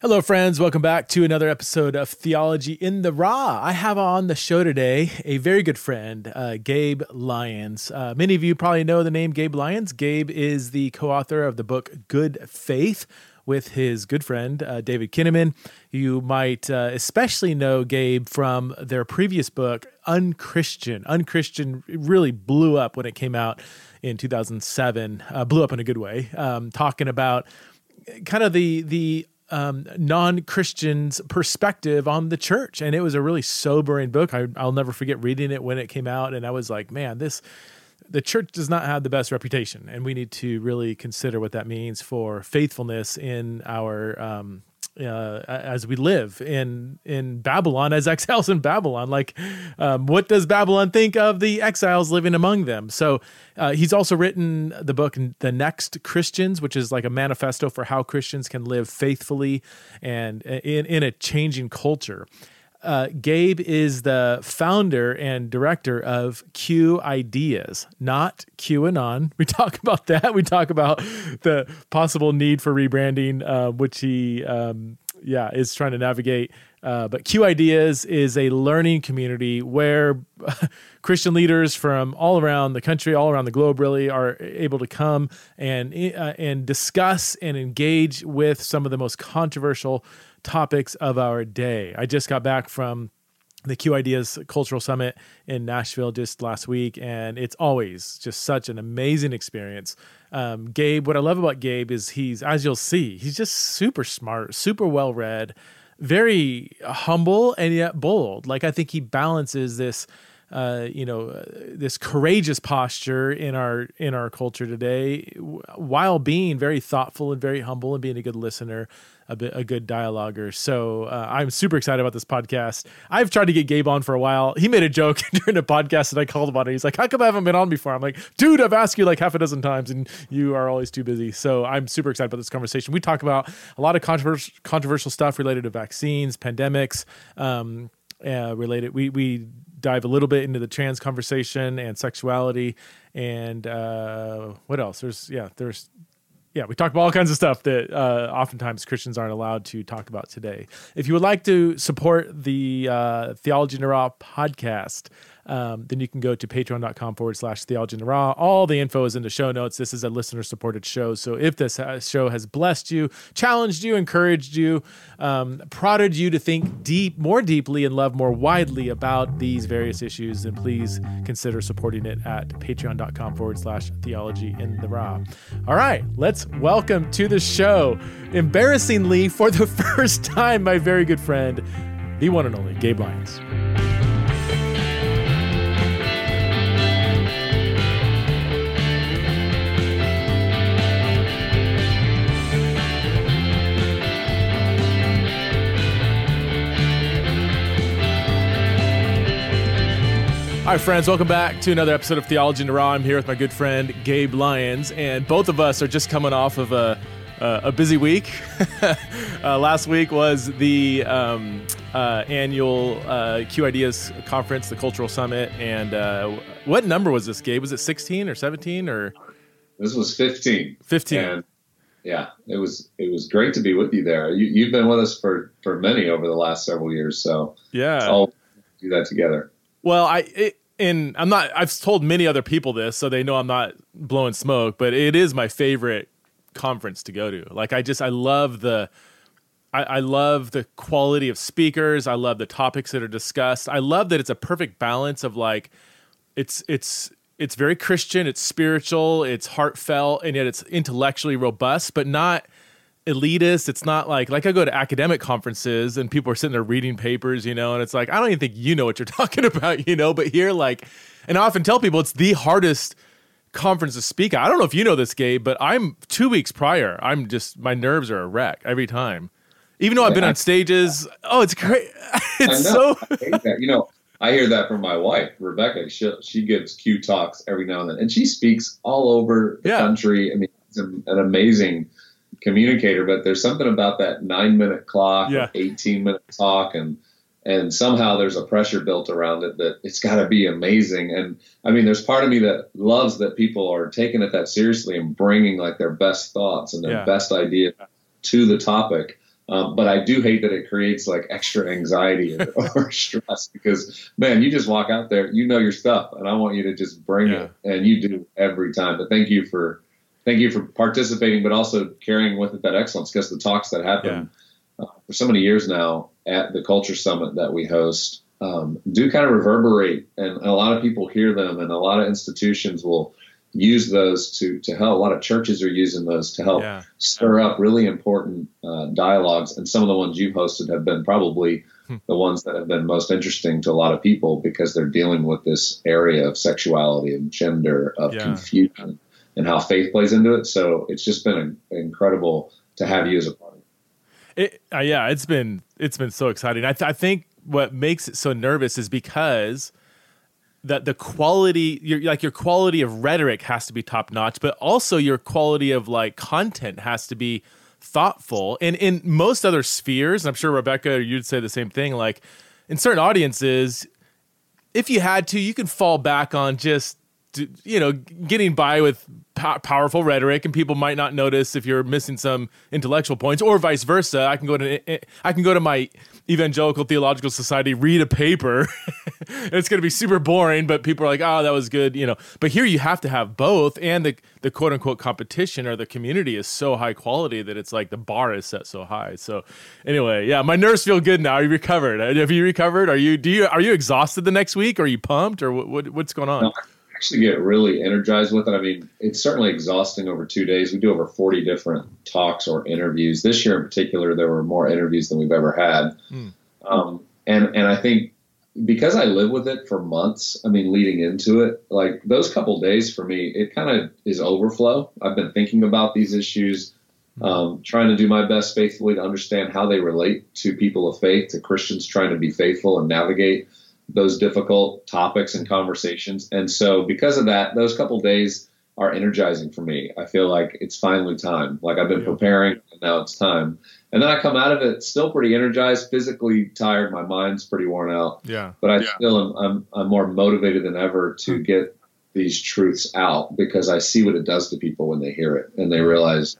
Hello, friends. Welcome back to another episode of Theology in the Raw. I have on the show today a very good friend, uh, Gabe Lyons. Uh, many of you probably know the name Gabe Lyons. Gabe is the co author of the book Good Faith with his good friend, uh, David Kinnaman. You might uh, especially know Gabe from their previous book, Unchristian. Unchristian really blew up when it came out in 2007, uh, blew up in a good way, um, talking about kind of the, the, um, non Christians' perspective on the church. And it was a really sobering book. I, I'll never forget reading it when it came out. And I was like, man, this, the church does not have the best reputation. And we need to really consider what that means for faithfulness in our, um, uh, as we live in in Babylon as exiles in Babylon. Like, um, what does Babylon think of the exiles living among them? So, uh, he's also written the book "The Next Christians," which is like a manifesto for how Christians can live faithfully and in in a changing culture. Uh, Gabe is the founder and director of Q Ideas, not QAnon. We talk about that. We talk about the possible need for rebranding, uh, which he, um, yeah, is trying to navigate. Uh, but Q Ideas is a learning community where Christian leaders from all around the country, all around the globe, really are able to come and uh, and discuss and engage with some of the most controversial topics of our day. I just got back from the Q Ideas Cultural Summit in Nashville just last week, and it's always just such an amazing experience. Um, Gabe, what I love about Gabe is he's, as you'll see, he's just super smart, super well read, very humble, and yet bold. Like, I think he balances this. Uh, you know, uh, this courageous posture in our in our culture today, while being very thoughtful and very humble and being a good listener a bit a good dialoguer. So uh, I'm super excited about this podcast. I've tried to get Gabe on for a while. He made a joke during a podcast and I called him on it. He's like, "How come I haven't been on before?" I'm like, "Dude, I've asked you like half a dozen times and you are always too busy." So I'm super excited about this conversation. We talk about a lot of controversial controversial stuff related to vaccines, pandemics, um, uh, related. We we dive a little bit into the trans conversation and sexuality and uh, what else? There's yeah, there's yeah, we talk about all kinds of stuff that uh, oftentimes Christians aren't allowed to talk about today. If you would like to support the uh, Theology in Raw podcast, um, then you can go to patreon.com forward slash theology in the raw. All the info is in the show notes. This is a listener supported show. So if this show has blessed you, challenged you, encouraged you, um, prodded you to think deep, more deeply, and love more widely about these various issues, then please consider supporting it at patreon.com forward slash theology in the raw. All right, let's welcome to the show, embarrassingly for the first time, my very good friend, the one and only Gabe Lyons. Hi, friends. Welcome back to another episode of Theology in the Raw. I'm here with my good friend Gabe Lyons, and both of us are just coming off of a, uh, a busy week. uh, last week was the um, uh, annual uh, Q Ideas conference, the Cultural Summit, and uh, what number was this, Gabe? Was it 16 or 17 or? This was 15. 15. And yeah, it was it was great to be with you there. You, you've been with us for for many over the last several years, so yeah, I'll do that together. Well, I it, and I'm not. I've told many other people this, so they know I'm not blowing smoke. But it is my favorite conference to go to. Like I just I love the. I, I love the quality of speakers. I love the topics that are discussed. I love that it's a perfect balance of like, it's it's it's very Christian, it's spiritual, it's heartfelt, and yet it's intellectually robust, but not elitist. It's not like like I go to academic conferences and people are sitting there reading papers, you know, and it's like I don't even think you know what you're talking about, you know. But here, like, and I often tell people it's the hardest conference to speak. I don't know if you know this, Gabe, but I'm two weeks prior. I'm just my nerves are a wreck every time. Even though I've been on stages, oh, it's great. It's so. you know, I hear that from my wife, Rebecca. She she gives Q talks every now and then, and she speaks all over the yeah. country. I mean, it's an amazing communicator, but there's something about that nine minute clock, yeah. 18 minute talk, and and somehow there's a pressure built around it that it's got to be amazing. And I mean, there's part of me that loves that people are taking it that seriously and bringing like their best thoughts and their yeah. best idea to the topic. Um, but I do hate that it creates like extra anxiety or, or, stress because man, you just walk out there, you know your stuff, and I want you to just bring yeah. it, and you do every time. But thank you for thank you for participating, but also carrying with it that excellence because the talks that happen yeah. uh, for so many years now at the Culture Summit that we host um, do kind of reverberate, and a lot of people hear them, and a lot of institutions will use those to to help. A lot of churches are using those to help yeah. stir up really important uh, dialogues, and some of the ones you've hosted have been probably hmm. the ones that have been most interesting to a lot of people because they're dealing with this area of sexuality and gender, of yeah. confusion, and how faith plays into it. So it's just been a, incredible to have you as a part. It, uh, yeah, it's been it's been so exciting. I, th- I think what makes it so nervous is because that the quality your like your quality of rhetoric has to be top notch but also your quality of like content has to be thoughtful and in most other spheres i'm sure rebecca you'd say the same thing like in certain audiences if you had to you can fall back on just you know getting by with powerful rhetoric and people might not notice if you're missing some intellectual points or vice versa. I can go to i can go to my evangelical theological society read a paper. It's going to be super boring but people are like oh that was good you know. But here you have to have both and the the quote unquote competition or the community is so high quality that it's like the bar is set so high. So anyway yeah my nerves feel good now. Are you recovered? Have you recovered? Are you do you are you exhausted the next week? Are you pumped or what, what what's going on? No actually get really energized with it. I mean, it's certainly exhausting over two days. We do over 40 different talks or interviews. This year in particular, there were more interviews than we've ever had. Mm. Um, and, and I think because I live with it for months, I mean, leading into it, like those couple days for me, it kind of is overflow. I've been thinking about these issues, um, trying to do my best faithfully to understand how they relate to people of faith, to Christians trying to be faithful and navigate those difficult topics and conversations. And so, because of that, those couple days are energizing for me. I feel like it's finally time. Like I've been yeah. preparing, and now it's time. And then I come out of it still pretty energized, physically tired. My mind's pretty worn out. Yeah. But I yeah. still am. I'm, I'm more motivated than ever to hmm. get these truths out because I see what it does to people when they hear it and they realize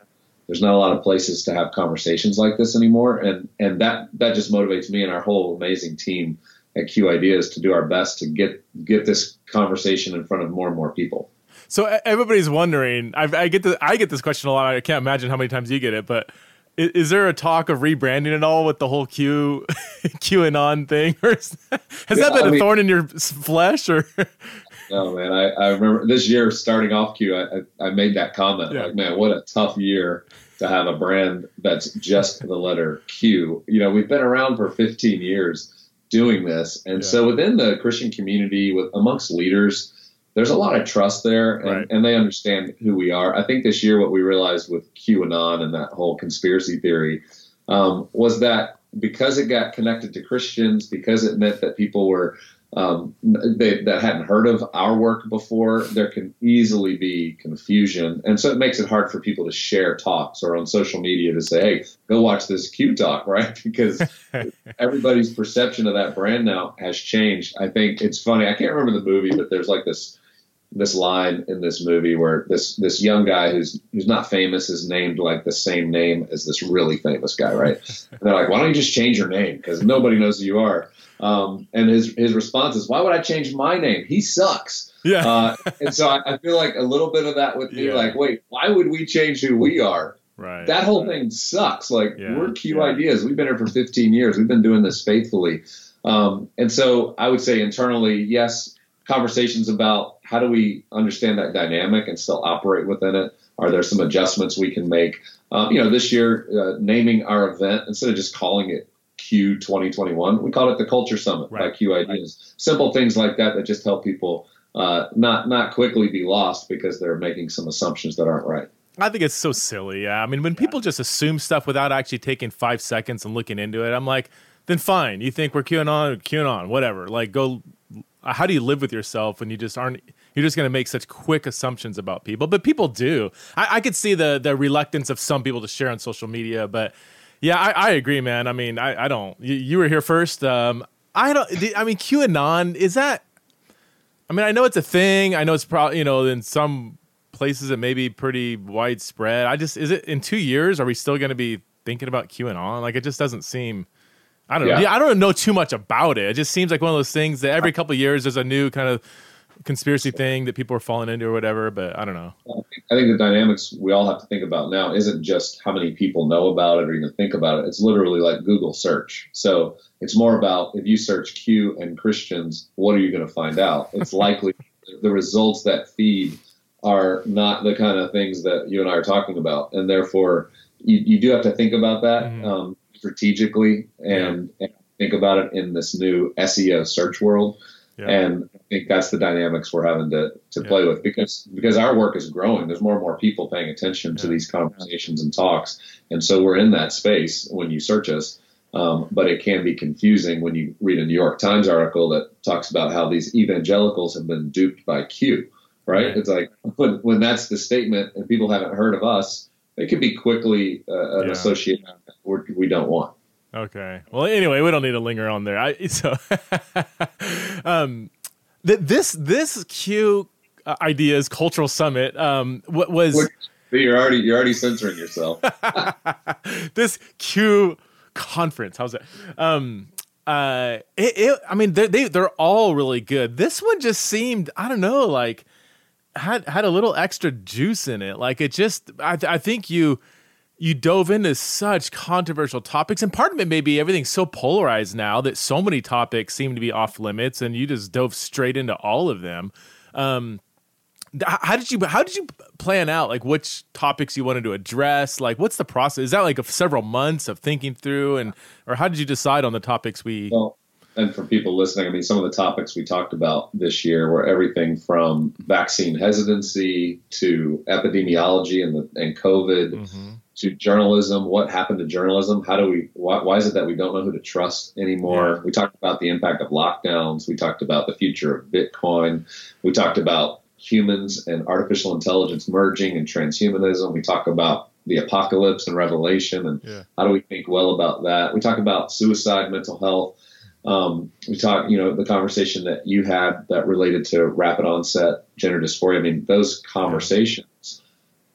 there's not a lot of places to have conversations like this anymore. And and that that just motivates me and our whole amazing team at Q Ideas to do our best to get get this conversation in front of more and more people. So everybody's wondering. I, I get the, I get this question a lot. I can't imagine how many times you get it, but is, is there a talk of rebranding at all with the whole Q QAnon thing, or has yeah, that been I a mean, thorn in your flesh? Or no, man. I, I remember this year starting off Q. I, I made that comment yeah. like, man, what a tough year to have a brand that's just the letter Q. You know, we've been around for 15 years doing this. And yeah. so within the Christian community, with amongst leaders, there's a lot of trust there, and, right. and, they understand who we are. I think this year, what we realized with QAnon and that whole conspiracy theory um, was that because it got connected to Christians, because it meant that people were um, they, that hadn't heard of our work before, there can easily be confusion. And so it makes it hard for people to share talks or on social media to say, hey, go watch this Q talk, right? Because everybody's perception of that brand now has changed. I think it's funny. I can't remember the movie, but there's like this this line in this movie where this this young guy who's who's not famous is named like the same name as this really famous guy, right? And they're like, why don't you just change your name because nobody knows who you are. Um, and his his response is, "Why would I change my name? He sucks." Yeah. uh, and so I, I, feel like a little bit of that with me, yeah. like, wait, why would we change who we are? Right. That whole thing sucks. Like yeah. we're Q yeah. ideas. We've been here for 15 years. We've been doing this faithfully. Um, and so I would say internally, yes, conversations about how do we understand that dynamic and still operate within it. Are there some adjustments we can make? Um, you know, this year, uh, naming our event instead of just calling it Q 2021. We call it the Culture Summit right. by Q Ideas. Right. Simple things like that that just help people uh, not not quickly be lost because they're making some assumptions that aren't right. I think it's so silly. Yeah, I mean, when people just assume stuff without actually taking five seconds and looking into it, I'm like, then fine. You think we're QAnon, QAnon, whatever. Like, go. How do you live with yourself when you just aren't? You're just going to make such quick assumptions about people, but people do. I, I could see the the reluctance of some people to share on social media, but yeah, I, I agree, man. I mean, I, I don't. You, you were here first. Um, I don't. I mean, QAnon is that? I mean, I know it's a thing. I know it's probably you know in some places it may be pretty widespread. I just is it in two years? Are we still going to be thinking about QAnon. Like it just doesn't seem. I don't know. Yeah. I don't know too much about it. It just seems like one of those things that every couple years there's a new kind of conspiracy thing that people are falling into or whatever. But I don't know. I think the dynamics we all have to think about now isn't just how many people know about it or even think about it. It's literally like Google search. So it's more about if you search Q and Christians, what are you going to find out? It's likely the results that feed are not the kind of things that you and I are talking about, and therefore you, you do have to think about that mm-hmm. um, strategically and, yeah. and, think about it in this new SEO search world. Yeah. And I think that's the dynamics we're having to, to yeah. play with because because our work is growing. There's more and more people paying attention to these conversations and talks, and so we're in that space when you search us. Um, but it can be confusing when you read a New York Times article that talks about how these evangelicals have been duped by Q. Right? It's like when when that's the statement and people haven't heard of us, it could be quickly uh, an yeah. association we don't want. Okay. Well, anyway, we don't need to linger on there. I so um, th- this this Q uh, ideas cultural summit um, what was. You're already you're already censoring yourself. this Q conference. How's it? Um, uh, it, it I mean, they they they're all really good. This one just seemed I don't know like had had a little extra juice in it. Like it just I I think you you dove into such controversial topics and part of it may be everything's so polarized now that so many topics seem to be off limits and you just dove straight into all of them. Um, how did you how did you plan out like which topics you wanted to address? Like what's the process? Is that like a, several months of thinking through and or how did you decide on the topics we well and for people listening i mean some of the topics we talked about this year were everything from vaccine hesitancy to epidemiology and the and covid. Mm-hmm to journalism. What happened to journalism? How do we? Why, why, is it that we don't know who to trust anymore? Yeah. We talked about the impact of lockdowns. We talked about the future of Bitcoin. We talked about humans and artificial intelligence merging and transhumanism. We talk about the apocalypse and Revelation and yeah. how do we think well about that. We talk about suicide, mental health. Um, we talk, you know, the conversation that you had that related to rapid onset gender dysphoria. I mean, those conversations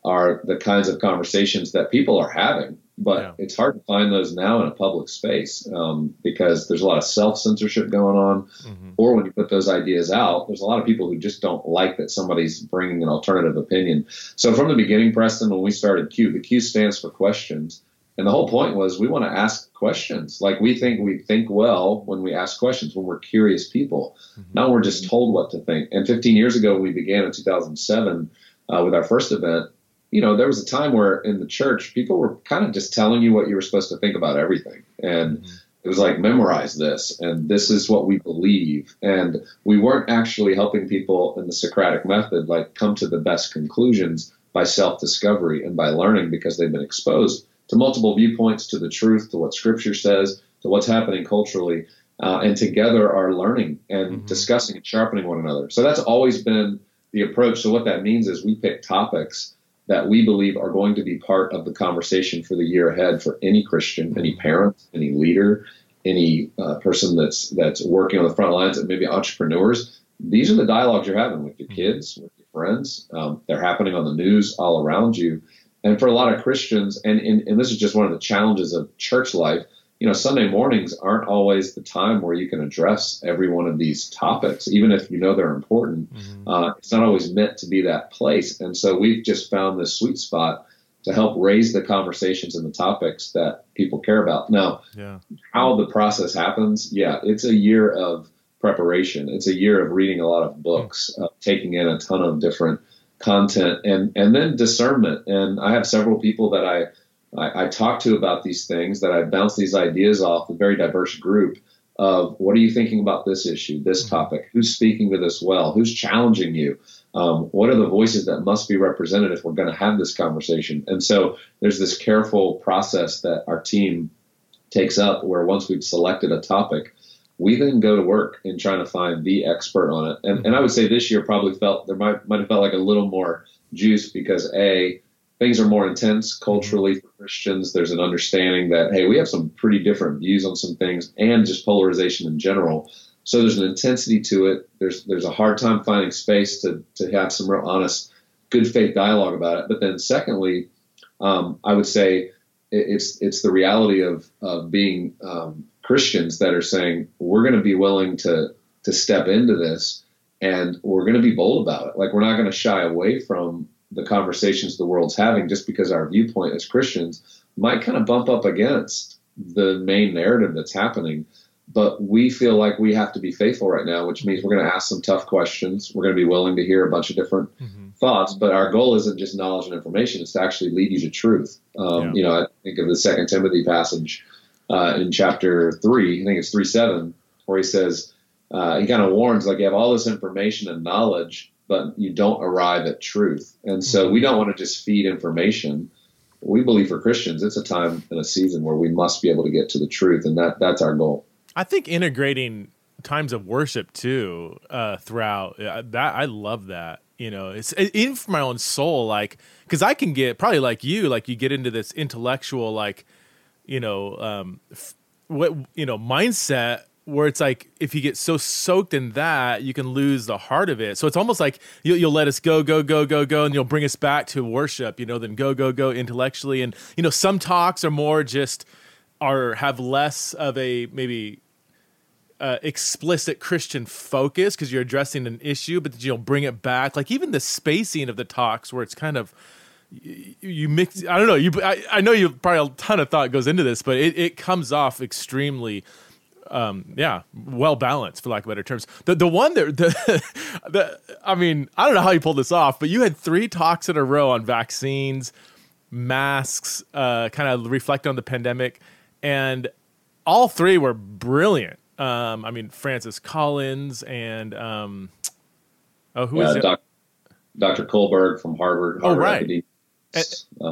are the kinds of conversations that people are having. But yeah. it's hard to find those now in a public space um, because there's a lot of self censorship going on. Mm-hmm. Or when you put those ideas out, there's a lot of people who just don't like that somebody's bringing an alternative opinion. So from the beginning, Preston, when we started Q, the Q stands for questions. And the whole point was we want to ask questions. Like we think we think well when we ask questions, when we're curious people. Mm-hmm. Now we're just told what to think. And 15 years ago, we began in 2007 uh, with our first event you know, there was a time where in the church, people were kind of just telling you what you were supposed to think about everything. And it was like, memorize this, and this is what we believe. And we weren't actually helping people in the Socratic method, like come to the best conclusions by self discovery and by learning because they've been exposed to multiple viewpoints, to the truth, to what scripture says, to what's happening culturally. Uh, and together are learning and mm-hmm. discussing and sharpening one another. So that's always been the approach. So what that means is we pick topics that we believe are going to be part of the conversation for the year ahead for any Christian, any parent, any leader, any uh, person that's that's working on the front lines, and maybe entrepreneurs. These are the dialogues you're having with your mm-hmm. kids, with your friends. Um, they're happening on the news all around you. And for a lot of Christians, and, and, and this is just one of the challenges of church life, you know, Sunday mornings aren't always the time where you can address every one of these topics, even if you know they're important. Mm-hmm. Uh, it's not always meant to be that place. And so we've just found this sweet spot to help raise the conversations and the topics that people care about. Now, yeah. how the process happens, yeah, it's a year of preparation. It's a year of reading a lot of books, mm-hmm. uh, taking in a ton of different content, and and then discernment. And I have several people that I I, I talk to about these things, that I bounce these ideas off a very diverse group of what are you thinking about this issue, this mm-hmm. topic? Who's speaking to this well? Who's challenging you? Um, what are the voices that must be represented if we're going to have this conversation? And so there's this careful process that our team takes up where once we've selected a topic, we then go to work in trying to find the expert on it. And, and I would say this year probably felt there might might have felt like a little more juice because a things are more intense culturally for Christians. There's an understanding that, hey, we have some pretty different views on some things and just polarization in general. So there's an intensity to it. There's there's a hard time finding space to to have some real honest, good faith dialogue about it. But then secondly, um, I would say it's it's the reality of of being um, Christians that are saying we're going to be willing to to step into this and we're going to be bold about it. Like we're not going to shy away from the conversations the world's having just because our viewpoint as Christians might kind of bump up against the main narrative that's happening. But we feel like we have to be faithful right now, which means we're going to ask some tough questions. We're going to be willing to hear a bunch of different mm-hmm. thoughts. But our goal isn't just knowledge and information; it's to actually lead you to truth. Um, yeah. You know, I think of the Second Timothy passage uh, in chapter three. I think it's three seven, where he says uh, he kind of warns like you have all this information and knowledge, but you don't arrive at truth. And so we don't want to just feed information we believe for Christians, it's a time and a season where we must be able to get to the truth, and that that's our goal. I think integrating times of worship too uh, throughout uh, that I love that. You know, it's even for my own soul, like because I can get probably like you, like you get into this intellectual, like you know, um, f- what you know mindset where it's like if you get so soaked in that you can lose the heart of it so it's almost like you'll, you'll, let us go go go go go and you'll bring us back to worship you know then go go go intellectually and you know some talks are more just are have less of a maybe uh, explicit Christian focus because you're addressing an issue, but you'll bring it back. Like even the spacing of the talks, where it's kind of you, you mix. I don't know. You, I, I, know you probably a ton of thought goes into this, but it, it comes off extremely um, yeah, well balanced for lack of better terms. The the one that the, the I mean, I don't know how you pulled this off, but you had three talks in a row on vaccines, masks, uh, kind of reflect on the pandemic, and all three were brilliant. Um, I mean, Francis Collins and um, oh, who yeah, is it? Doc, Dr. Kohlberg from Harvard. Oh, Harvard oh, right. Uh,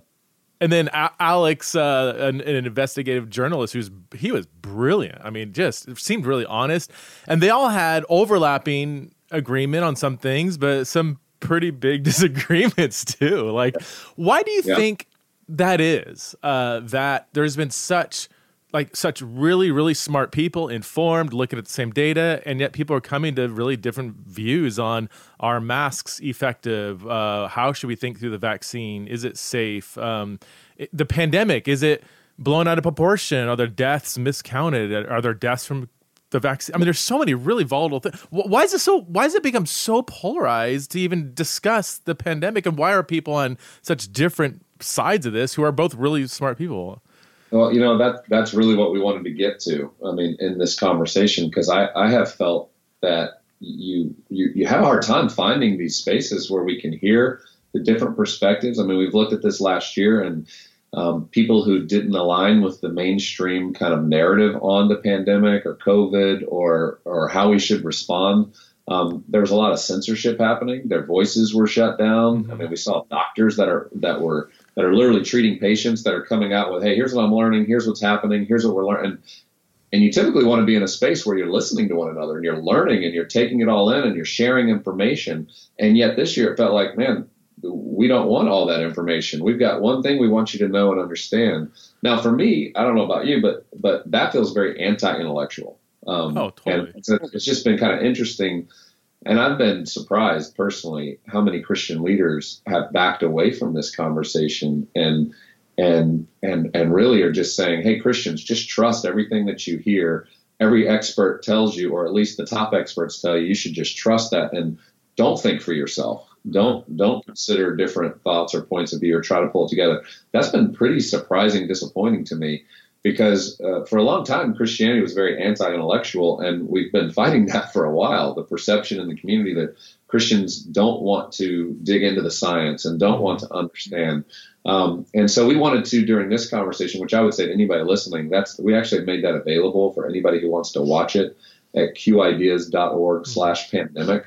and then Alex, uh, an, an, investigative journalist, who's he was brilliant. I mean, just seemed really honest. And they all had overlapping agreement on some things, but some pretty big disagreements too. Like, why do you yeah. think that is? Uh, that there's been such like such really really smart people informed looking at the same data and yet people are coming to really different views on are masks effective? Uh, how should we think through the vaccine? Is it safe? Um, it, the pandemic is it blown out of proportion? Are there deaths miscounted? Are there deaths from the vaccine? I mean there's so many really volatile things why is it so why has it become so polarized to even discuss the pandemic? And why are people on such different sides of this who are both really smart people well, you know that that's really what we wanted to get to. I mean, in this conversation, because I, I have felt that you, you you have a hard time finding these spaces where we can hear the different perspectives. I mean, we've looked at this last year, and um, people who didn't align with the mainstream kind of narrative on the pandemic or COVID or or how we should respond. Um, there was a lot of censorship happening. Their voices were shut down. Mm-hmm. I mean, we saw doctors that are that were that are literally treating patients that are coming out with, hey, here's what I'm learning, here's what's happening, here's what we're learning. And you typically want to be in a space where you're listening to one another and you're learning and you're taking it all in and you're sharing information. And yet this year it felt like, man, we don't want all that information. We've got one thing we want you to know and understand. Now, for me, I don't know about you, but but that feels very anti-intellectual. Um, oh, totally. And it's, it's just been kind of interesting and I've been surprised personally how many Christian leaders have backed away from this conversation and and and and really are just saying, "Hey Christians, just trust everything that you hear. Every expert tells you or at least the top experts tell you, you should just trust that and don't think for yourself. Don't don't consider different thoughts or points of view or try to pull it together." That's been pretty surprising, disappointing to me because uh, for a long time Christianity was very anti-intellectual, and we've been fighting that for a while. The perception in the community that Christians don't want to dig into the science and don't want to understand. Um, and so we wanted to during this conversation, which I would say to anybody listening, that's we actually made that available for anybody who wants to watch it at qideas.org/pandemic.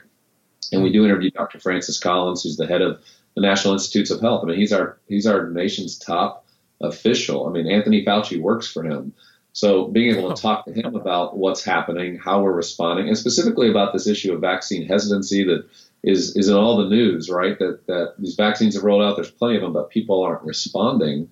And we do interview Dr. Francis Collins, who's the head of the National Institutes of Health. I mean, he's our he's our nation's top official. I mean, Anthony Fauci works for him. So being able to talk to him about what's happening, how we're responding, and specifically about this issue of vaccine hesitancy that is is in all the news, right? That that these vaccines have rolled out, there's plenty of them, but people aren't responding.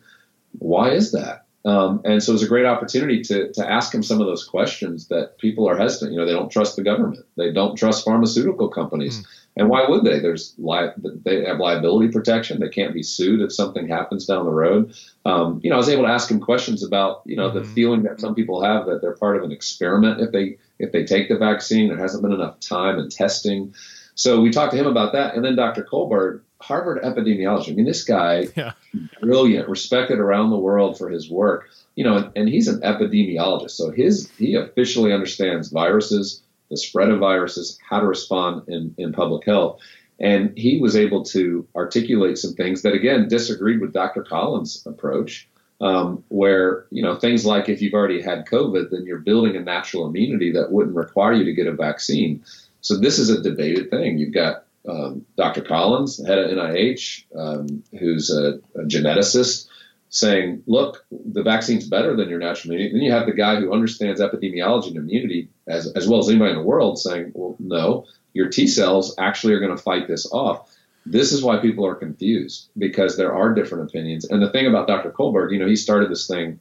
Why is that? Um, and so it's a great opportunity to to ask him some of those questions that people are hesitant. You know, they don't trust the government, they don't trust pharmaceutical companies. Mm. And why would they? There's li- they have liability protection. They can't be sued if something happens down the road. Um, you know, I was able to ask him questions about you know mm-hmm. the feeling that some people have that they're part of an experiment if they if they take the vaccine. There hasn't been enough time and testing. So we talked to him about that, and then Dr. Kolberg, Harvard epidemiology. I mean, this guy, yeah. brilliant, respected around the world for his work. You know, and, and he's an epidemiologist, so his he officially understands viruses the spread of viruses, how to respond in, in public health. And he was able to articulate some things that, again, disagreed with Dr. Collins' approach, um, where, you know, things like if you've already had COVID, then you're building a natural immunity that wouldn't require you to get a vaccine. So this is a debated thing. You've got um, Dr. Collins, head of NIH, um, who's a, a geneticist, saying, look, the vaccine's better than your natural immunity. Then you have the guy who understands epidemiology and immunity as, as well as anybody in the world saying, well, no, your T cells actually are going to fight this off. This is why people are confused because there are different opinions. And the thing about Dr. Kolberg, you know, he started this thing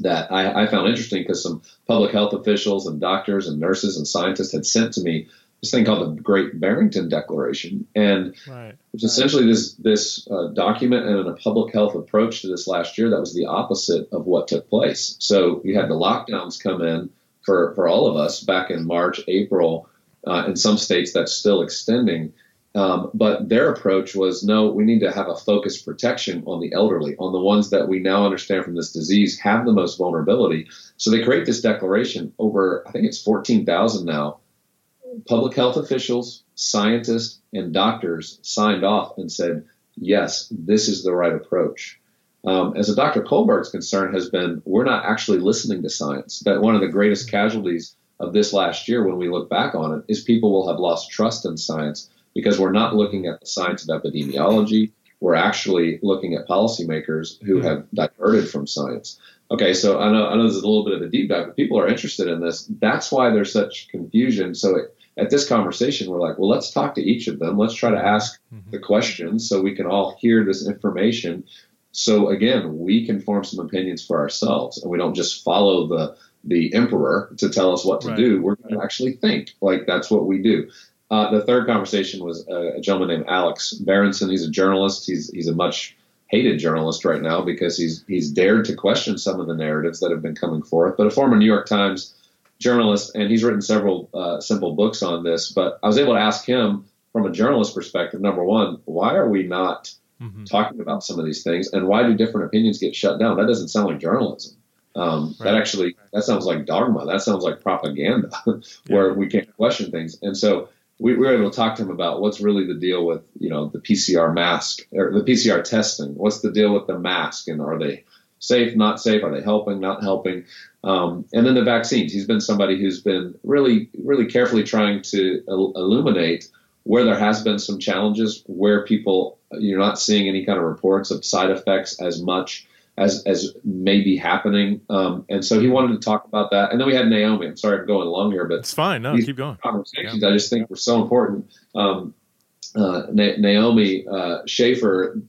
that I, I found interesting because some public health officials and doctors and nurses and scientists had sent to me this thing called the Great Barrington Declaration, and right. it's essentially this this uh, document and a public health approach to this last year that was the opposite of what took place. So you had the lockdowns come in for for all of us back in March, April. Uh, in some states, that's still extending. Um, but their approach was no, we need to have a focused protection on the elderly, on the ones that we now understand from this disease have the most vulnerability. So they create this declaration over, I think it's 14,000 now public health officials, scientists, and doctors signed off and said, yes, this is the right approach. Um, as a Dr. Kolberg's concern has been, we're not actually listening to science. That one of the greatest casualties of this last year, when we look back on it, is people will have lost trust in science because we're not looking at the science of epidemiology. We're actually looking at policymakers who have diverted from science. Okay, so I know I know this is a little bit of a deep dive, but people are interested in this. That's why there's such confusion. So it, at this conversation, we're like, well, let's talk to each of them. Let's try to ask mm-hmm. the questions so we can all hear this information. So again, we can form some opinions for ourselves, and we don't just follow the the emperor to tell us what to right. do. We're going to actually think. Like that's what we do. Uh, the third conversation was a, a gentleman named Alex Berenson. He's a journalist. He's he's a much hated journalist right now because he's he's dared to question some of the narratives that have been coming forth. But a former New York Times journalist, and he's written several uh, simple books on this. But I was able to ask him from a journalist perspective. Number one, why are we not mm-hmm. talking about some of these things, and why do different opinions get shut down? That doesn't sound like journalism. Um, right. That actually that sounds like dogma. That sounds like propaganda, where yeah. we can't question things. And so we, we, were able to talk to him about what's really the deal with you know the PCR mask or the PCR testing. What's the deal with the mask, and are they safe, not safe? Are they helping, not helping? Um, and then the vaccines. He's been somebody who's been really, really carefully trying to il- illuminate where there has been some challenges, where people you're not seeing any kind of reports of side effects as much as as may be happening. Um, and so he wanted to talk about that. And then we had Naomi. I'm sorry I'm going long here, but it's fine. No, keep going. Conversations yeah. I just think were so important. Um, uh, Naomi uh, Schaefer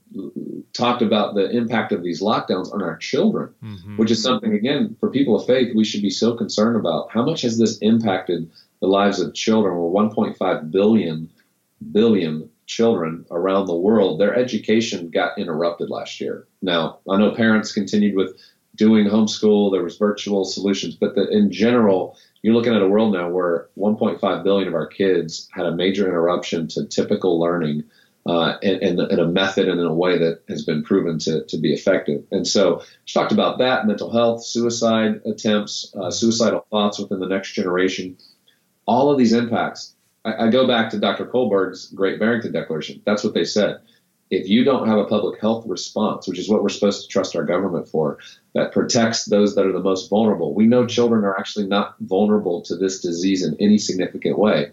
talked about the impact of these lockdowns on our children, mm-hmm. which is something, again, for people of faith, we should be so concerned about. How much has this impacted the lives of children? We're 1.5 billion, billion children around the world. Their education got interrupted last year. Now, I know parents continued with doing homeschool, there was virtual solutions, but the, in general, you're looking at a world now where 1.5 billion of our kids had a major interruption to typical learning uh, in, a method and in a way that has been proven to, to be effective. And so she talked about that, mental health, suicide attempts, uh, suicidal thoughts within the next generation. All of these impacts. I, I go back to Dr. Kolberg's Great Barrington Declaration. That's what they said if you don't have a public health response, which is what we're supposed to trust our government for, that protects those that are the most vulnerable, we know children are actually not vulnerable to this disease in any significant way.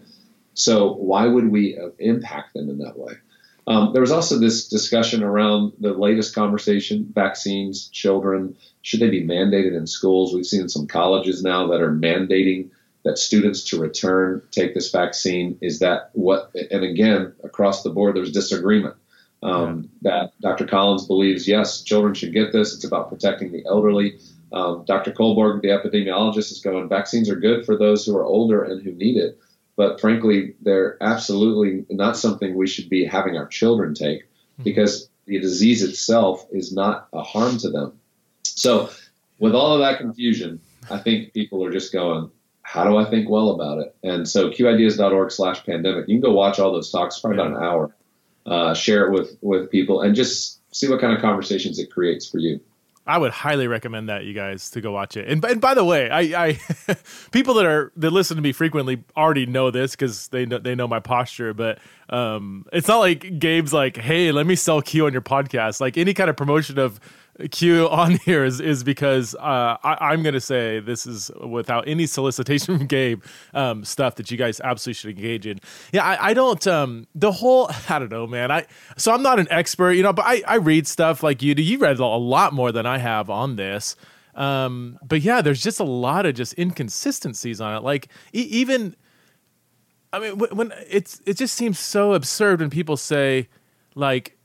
So why would we impact them in that way? Um, there was also this discussion around the latest conversation vaccines, children, should they be mandated in schools? We've seen some colleges now that are mandating that students to return take this vaccine. Is that what, and again, across the board, there's disagreement um, that Dr. Collins believes, yes, children should get this. It's about protecting the elderly. Um, Dr. Kolberg, the epidemiologist, is going, vaccines are good for those who are older and who need it. but frankly, they're absolutely not something we should be having our children take mm-hmm. because the disease itself is not a harm to them. So, with all of that confusion, I think people are just going, how do I think well about it? And so qideas.org slash pandemic, you can go watch all those talks, probably about an hour, uh, share it with, with people and just see what kind of conversations it creates for you. I would highly recommend that you guys to go watch it. And, and by the way, I, I people that are that listen to me frequently already know this because they know they know my posture. But um, it's not like Gabe's like, "Hey, let me sell Q on your podcast." Like any kind of promotion of Q on here is is because uh, I, am going to say this is without any solicitation from Gabe um, stuff that you guys absolutely should engage in. Yeah, I, I don't um, the whole I don't know, man. I so I'm not an expert, you know, but I, I read stuff like you do. You read a lot more than I have on this. Um, but yeah, there's just a lot of just inconsistencies on it. Like e- even, I mean, when, when it's it just seems so absurd when people say like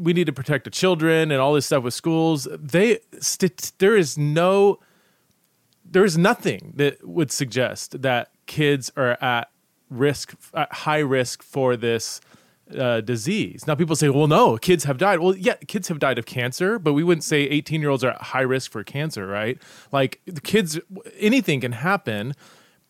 we need to protect the children and all this stuff with schools. They st- there is no there is nothing that would suggest that kids are at risk at high risk for this uh, disease. Now people say, "Well, no, kids have died." Well, yeah, kids have died of cancer, but we wouldn't say 18 year olds are at high risk for cancer, right? Like the kids, anything can happen.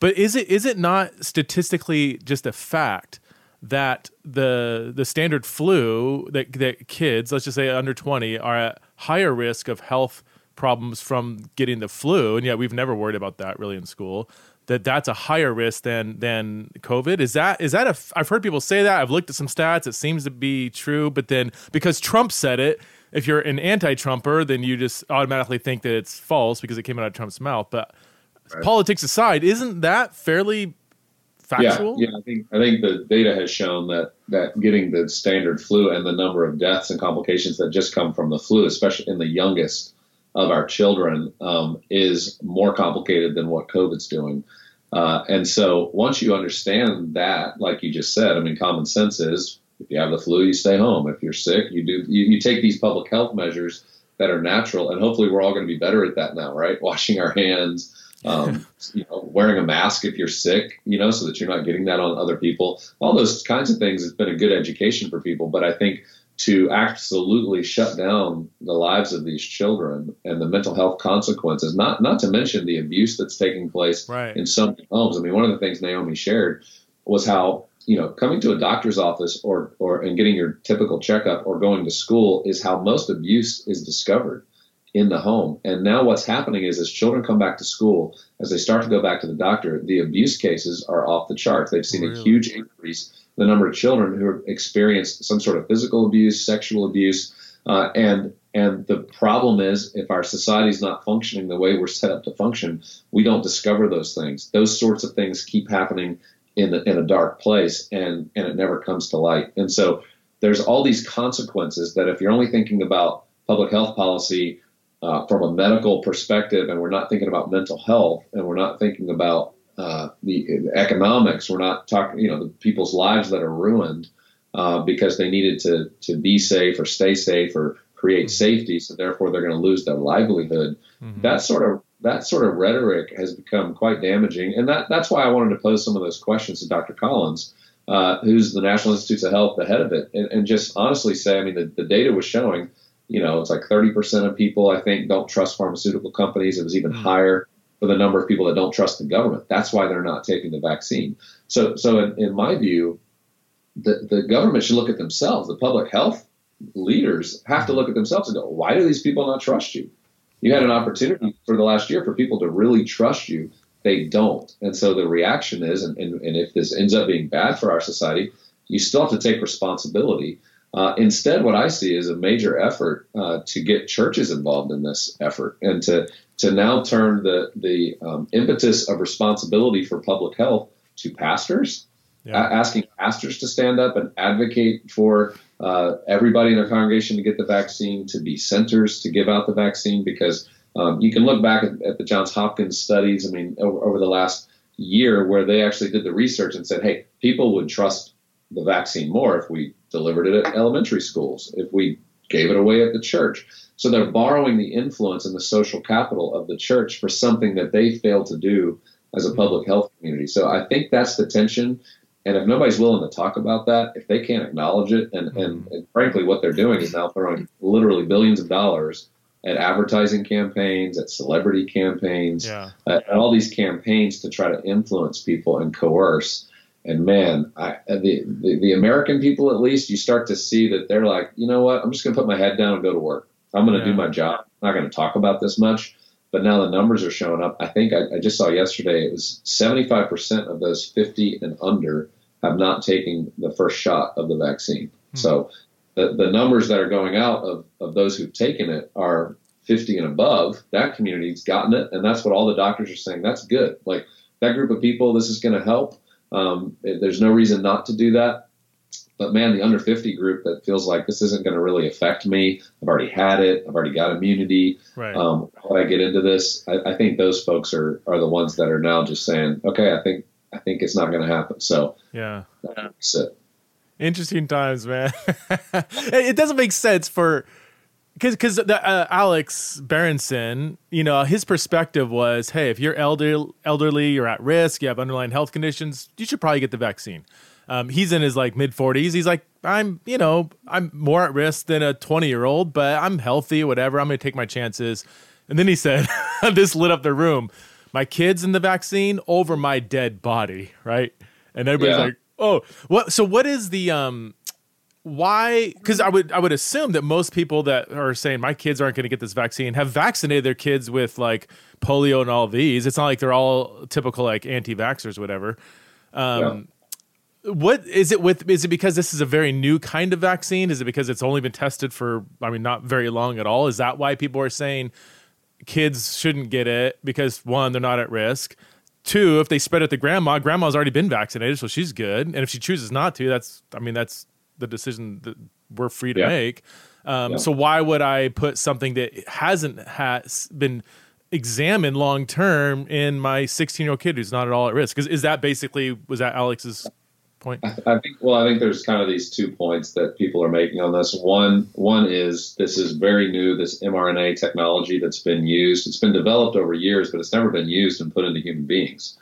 But is it is it not statistically just a fact that the the standard flu that that kids, let's just say under 20, are at higher risk of health problems from getting the flu, and yet we've never worried about that really in school. That that's a higher risk than than COVID. Is that is that a? I've heard people say that. I've looked at some stats. It seems to be true, but then because Trump said it, if you're an anti-Trumper, then you just automatically think that it's false because it came out of Trump's mouth. But right. politics aside, isn't that fairly factual? Yeah, yeah, I think I think the data has shown that that getting the standard flu and the number of deaths and complications that just come from the flu, especially in the youngest of our children, um, is more complicated than what COVID's doing. Uh, and so once you understand that, like you just said, I mean, common sense is if you have the flu, you stay home. If you're sick, you do you, you take these public health measures that are natural, and hopefully we're all going to be better at that now, right? Washing our hands um, you know, wearing a mask if you're sick, you know, so that you're not getting that on other people. All those kinds of things. It's been a good education for people, but I think to absolutely shut down the lives of these children and the mental health consequences, not not to mention the abuse that's taking place right. in some homes. I mean, one of the things Naomi shared was how you know coming to a doctor's office or or and getting your typical checkup or going to school is how most abuse is discovered in the home. And now what's happening is as children come back to school, as they start to go back to the doctor, the abuse cases are off the charts. They've seen really? a huge increase in the number of children who have experienced some sort of physical abuse, sexual abuse, uh, and and the problem is if our society is not functioning the way we're set up to function, we don't discover those things. Those sorts of things keep happening in the, in a dark place, and and it never comes to light. And so there's all these consequences that if you're only thinking about public health policy uh, from a medical perspective, and we're not thinking about mental health, and we're not thinking about uh, the, the, economics. We're not talking, you know, the people's lives that are ruined uh, because they needed to to be safe or stay safe or create mm-hmm. safety, so therefore they're going to lose their livelihood. Mm-hmm. That sort of that sort of rhetoric has become quite damaging, and that that's why I wanted to pose some of those questions to Dr. Collins. Uh, who's the National Institutes of Health, the head of it, and, and just honestly say, I mean, the, the data was showing you know, it's like 30% of people, I think, don't trust pharmaceutical companies. It was even mm-hmm. higher for the number of people that don't trust the government. That's why they're not taking the vaccine. So, so in, in my view, the, the government should look at themselves. The public health leaders have to hmm. look at themselves and go, why do these people not trust you? You had an opportunity for the last year for people to really trust you. They don't. And so the reaction is, and, and, and if this ends up being bad for our society, you still have to take responsibility. Uh, instead, what I see is a major effort uh, to get churches involved in this effort and to to now turn the the um, impetus of responsibility for public health to pastors, yeah. asking pastors to stand up and advocate for uh, everybody in their congregation to get the vaccine, to be centers to give out the vaccine, because um, you can look back at, at, the Johns Hopkins studies. I mean, over, over the last year, where they actually did the research and said, hey, people would trust the vaccine more if we delivered it at elementary schools, if we gave it away at the church. So they're borrowing the influence and the social capital of the church for something that they failed to do as a public health community. So I think that's the tension. And if nobody's willing to talk about that, if they can't acknowledge it, and, and, mm-hmm. and frankly, what they're doing is now throwing literally billions of dollars at advertising campaigns, at celebrity campaigns, yeah. at, at all these campaigns to try to influence people and coerce. And man, I, the, the, the American people at least, you start to see that they're like, you know what? I'm just going to put my head down and go to work. I'm going to yeah. do my job. I'm not going to talk about this much. But now the numbers are showing up. I think I, I just saw yesterday it was 75% of those 50 and under have not taken the first shot of the vaccine. Hmm. So the, the numbers that are going out of, of those who've taken it are 50 and above. That community's gotten it, and that's what all the doctors are saying. That's good. Like that group of people, this is going to help. Um, there's no reason not to do that. But man, the under 50 group that feels like this isn't going to really affect me. I've already had it. I've already got immunity. Right. Um, when I get into this, I, I think those folks are are the ones that are now just saying, okay, I think I think it's not going to happen. So yeah, that's it. Interesting times, man. it doesn't make sense for because because uh, Alex Berenson, you know, his perspective was, hey, if you're elder, elderly, you're at risk, you have underlying health conditions, you should probably get the vaccine. Um, he's in his like mid 40s. He's like, I'm, you know, I'm more at risk than a 20 year old, but I'm healthy, whatever. I'm going to take my chances. And then he said, this lit up the room my kids in the vaccine over my dead body, right? And everybody's yeah. like, oh, what? So what is the um? Why? Because I would I would assume that most people that are saying my kids aren't going to get this vaccine have vaccinated their kids with like polio and all these. It's not like they're all typical like anti-vaxxers, whatever. Um, yeah. What is it with? Is it because this is a very new kind of vaccine? Is it because it's only been tested for I mean not very long at all? Is that why people are saying? kids shouldn't get it because one, they're not at risk. Two, if they spread it to grandma, grandma's already been vaccinated, so she's good. And if she chooses not to, that's I mean that's the decision that we're free to yeah. make. Um, yeah. So why would I put something that hasn't has been examined long term in my 16 year old kid who's not at all at risk? Because is that basically was that Alex's point? I think well, I think there's kind of these two points that people are making on this. One one is this is very new, this mRNA technology that's been used. It's been developed over years, but it's never been used and put into human beings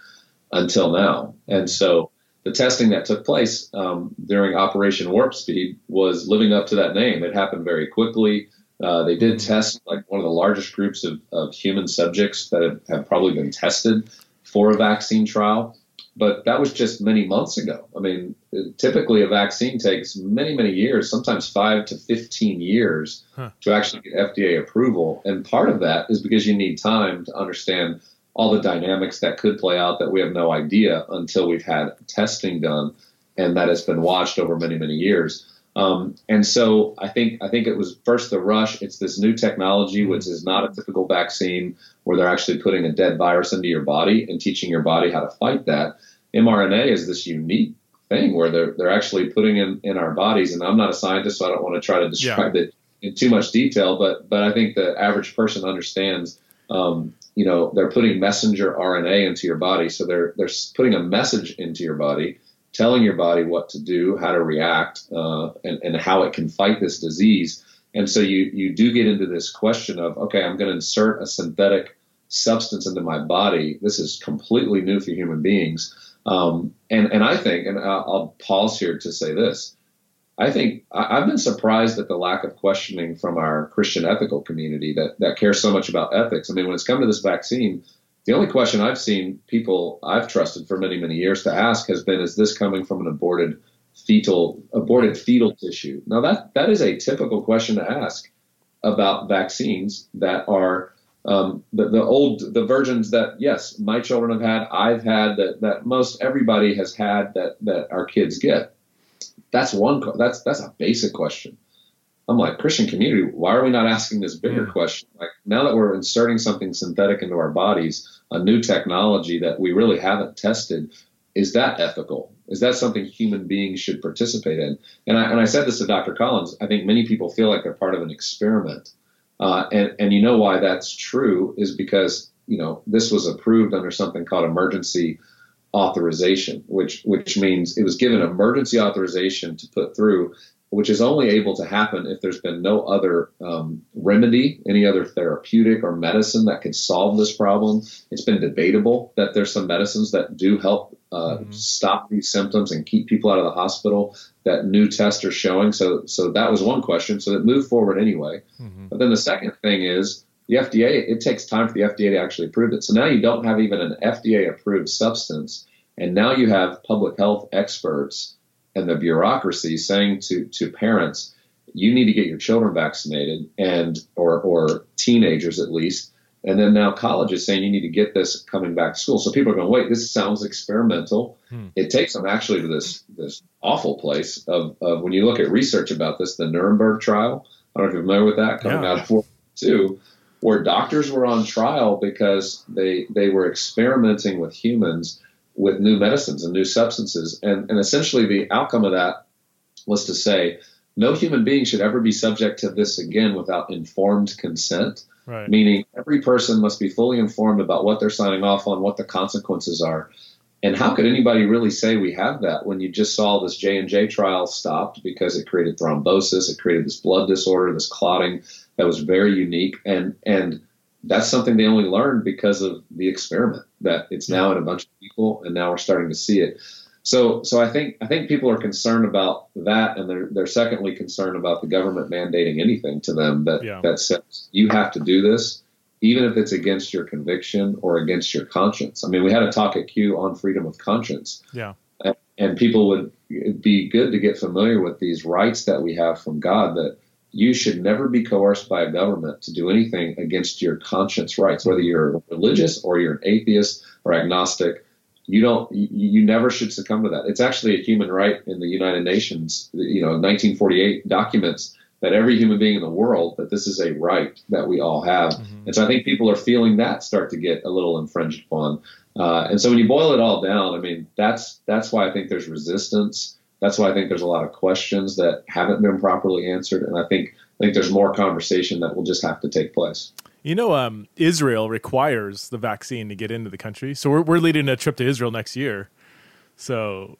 until now. And so the testing that took place um, during Operation Warp Speed was living up to that name. It happened very quickly. Uh, they did test like one of the largest groups of, of human subjects that have, have probably been tested for a vaccine trial but that was just many months ago. I mean, typically a vaccine takes many, many years, sometimes five to 15 years huh. to actually get FDA approval. And part of that is because you need time to understand all the dynamics that could play out that we have no idea until we've had testing done and that has been watched over many, many years. Um, and so I think I think it was first the rush. It's this new technology, which is not a typical vaccine, where they're actually putting a dead virus into your body and teaching your body how to fight that mRNA is this unique thing where they're they're actually putting in in our bodies. And I'm not a scientist, so I don't want to try to describe yeah. it in too much detail. But but I think the average person understands. Um, you know, they're putting messenger RNA into your body, so they're they're putting a message into your body, telling your body what to do, how to react, uh, and and how it can fight this disease. And so you you do get into this question of okay, I'm going to insert a synthetic substance into my body. This is completely new for human beings. Um, and, and I think, and I'll pause here to say this, I think I've been surprised at the lack of questioning from our Christian ethical community that, that cares so much about ethics. I mean, when it's come to this vaccine, the only question I've seen people I've trusted for many, many years to ask has been, is this coming from an aborted fetal, aborted fetal tissue? Now that, that is a typical question to ask about vaccines that are um, the, the old the versions that yes my children have had i've had that that most everybody has had that that our kids get that's one that's that's a basic question. I'm like christian community why are we not asking this bigger yeah. question? Like now that we're inserting something synthetic into our bodies a new technology that we really haven't tested is that ethical? Is that something human beings should participate in? And I, and I said this to dr collins i think many people feel like they're part of an experiment. Uh, and, and you know why that's true is because you know this was approved under something called emergency authorization, which which means it was given emergency authorization to put through which is only able to happen if there's been no other um, remedy, any other therapeutic or medicine that could solve this problem. It's been debatable that there's some medicines that do help uh, mm-hmm. stop these symptoms and keep people out of the hospital that new tests are showing. So, so that was one question. So it moved forward anyway. Mm-hmm. But then the second thing is the FDA, it takes time for the FDA to actually approve it. So now you don't have even an FDA approved substance. And now you have public health experts and the bureaucracy saying to, to parents, you need to get your children vaccinated and or, or teenagers at least. And then now college is saying you need to get this coming back to school. So people are going, wait, this sounds experimental. Hmm. It takes them actually to this this awful place of, of when you look at research about this, the Nuremberg trial. I don't know if you're familiar with that coming yeah. out of World War II, where doctors were on trial because they they were experimenting with humans with new medicines and new substances. And, and essentially, the outcome of that was to say no human being should ever be subject to this again without informed consent. Right. Meaning, every person must be fully informed about what they're signing off on, what the consequences are. And how could anybody really say we have that when you just saw this J and J trial stopped because it created thrombosis, it created this blood disorder, this clotting that was very unique, and and that's something they only learned because of the experiment that it's now in a bunch of people and now we're starting to see it. So so i think i think people are concerned about that and they're they're secondly concerned about the government mandating anything to them that yeah. that says you have to do this even if it's against your conviction or against your conscience. I mean we had a talk at q on freedom of conscience. Yeah. And, and people would be good to get familiar with these rights that we have from god that you should never be coerced by a government to do anything against your conscience rights, whether you're religious or you're an atheist or agnostic. You don't. You, never should succumb to that. It's actually a human right in the United Nations. You know, 1948 documents that every human being in the world that this is a right that we all have. Mm-hmm. And so I think people are feeling that start to get a little infringed upon. Uh, and so when you boil it all down, I mean, that's that's why I think there's resistance that's why I think there's a lot of questions that haven't been properly answered, and I think I think there's more conversation that will just have to take place. You know, um, Israel requires the vaccine to get into the country, so we're we're leading a trip to Israel next year. So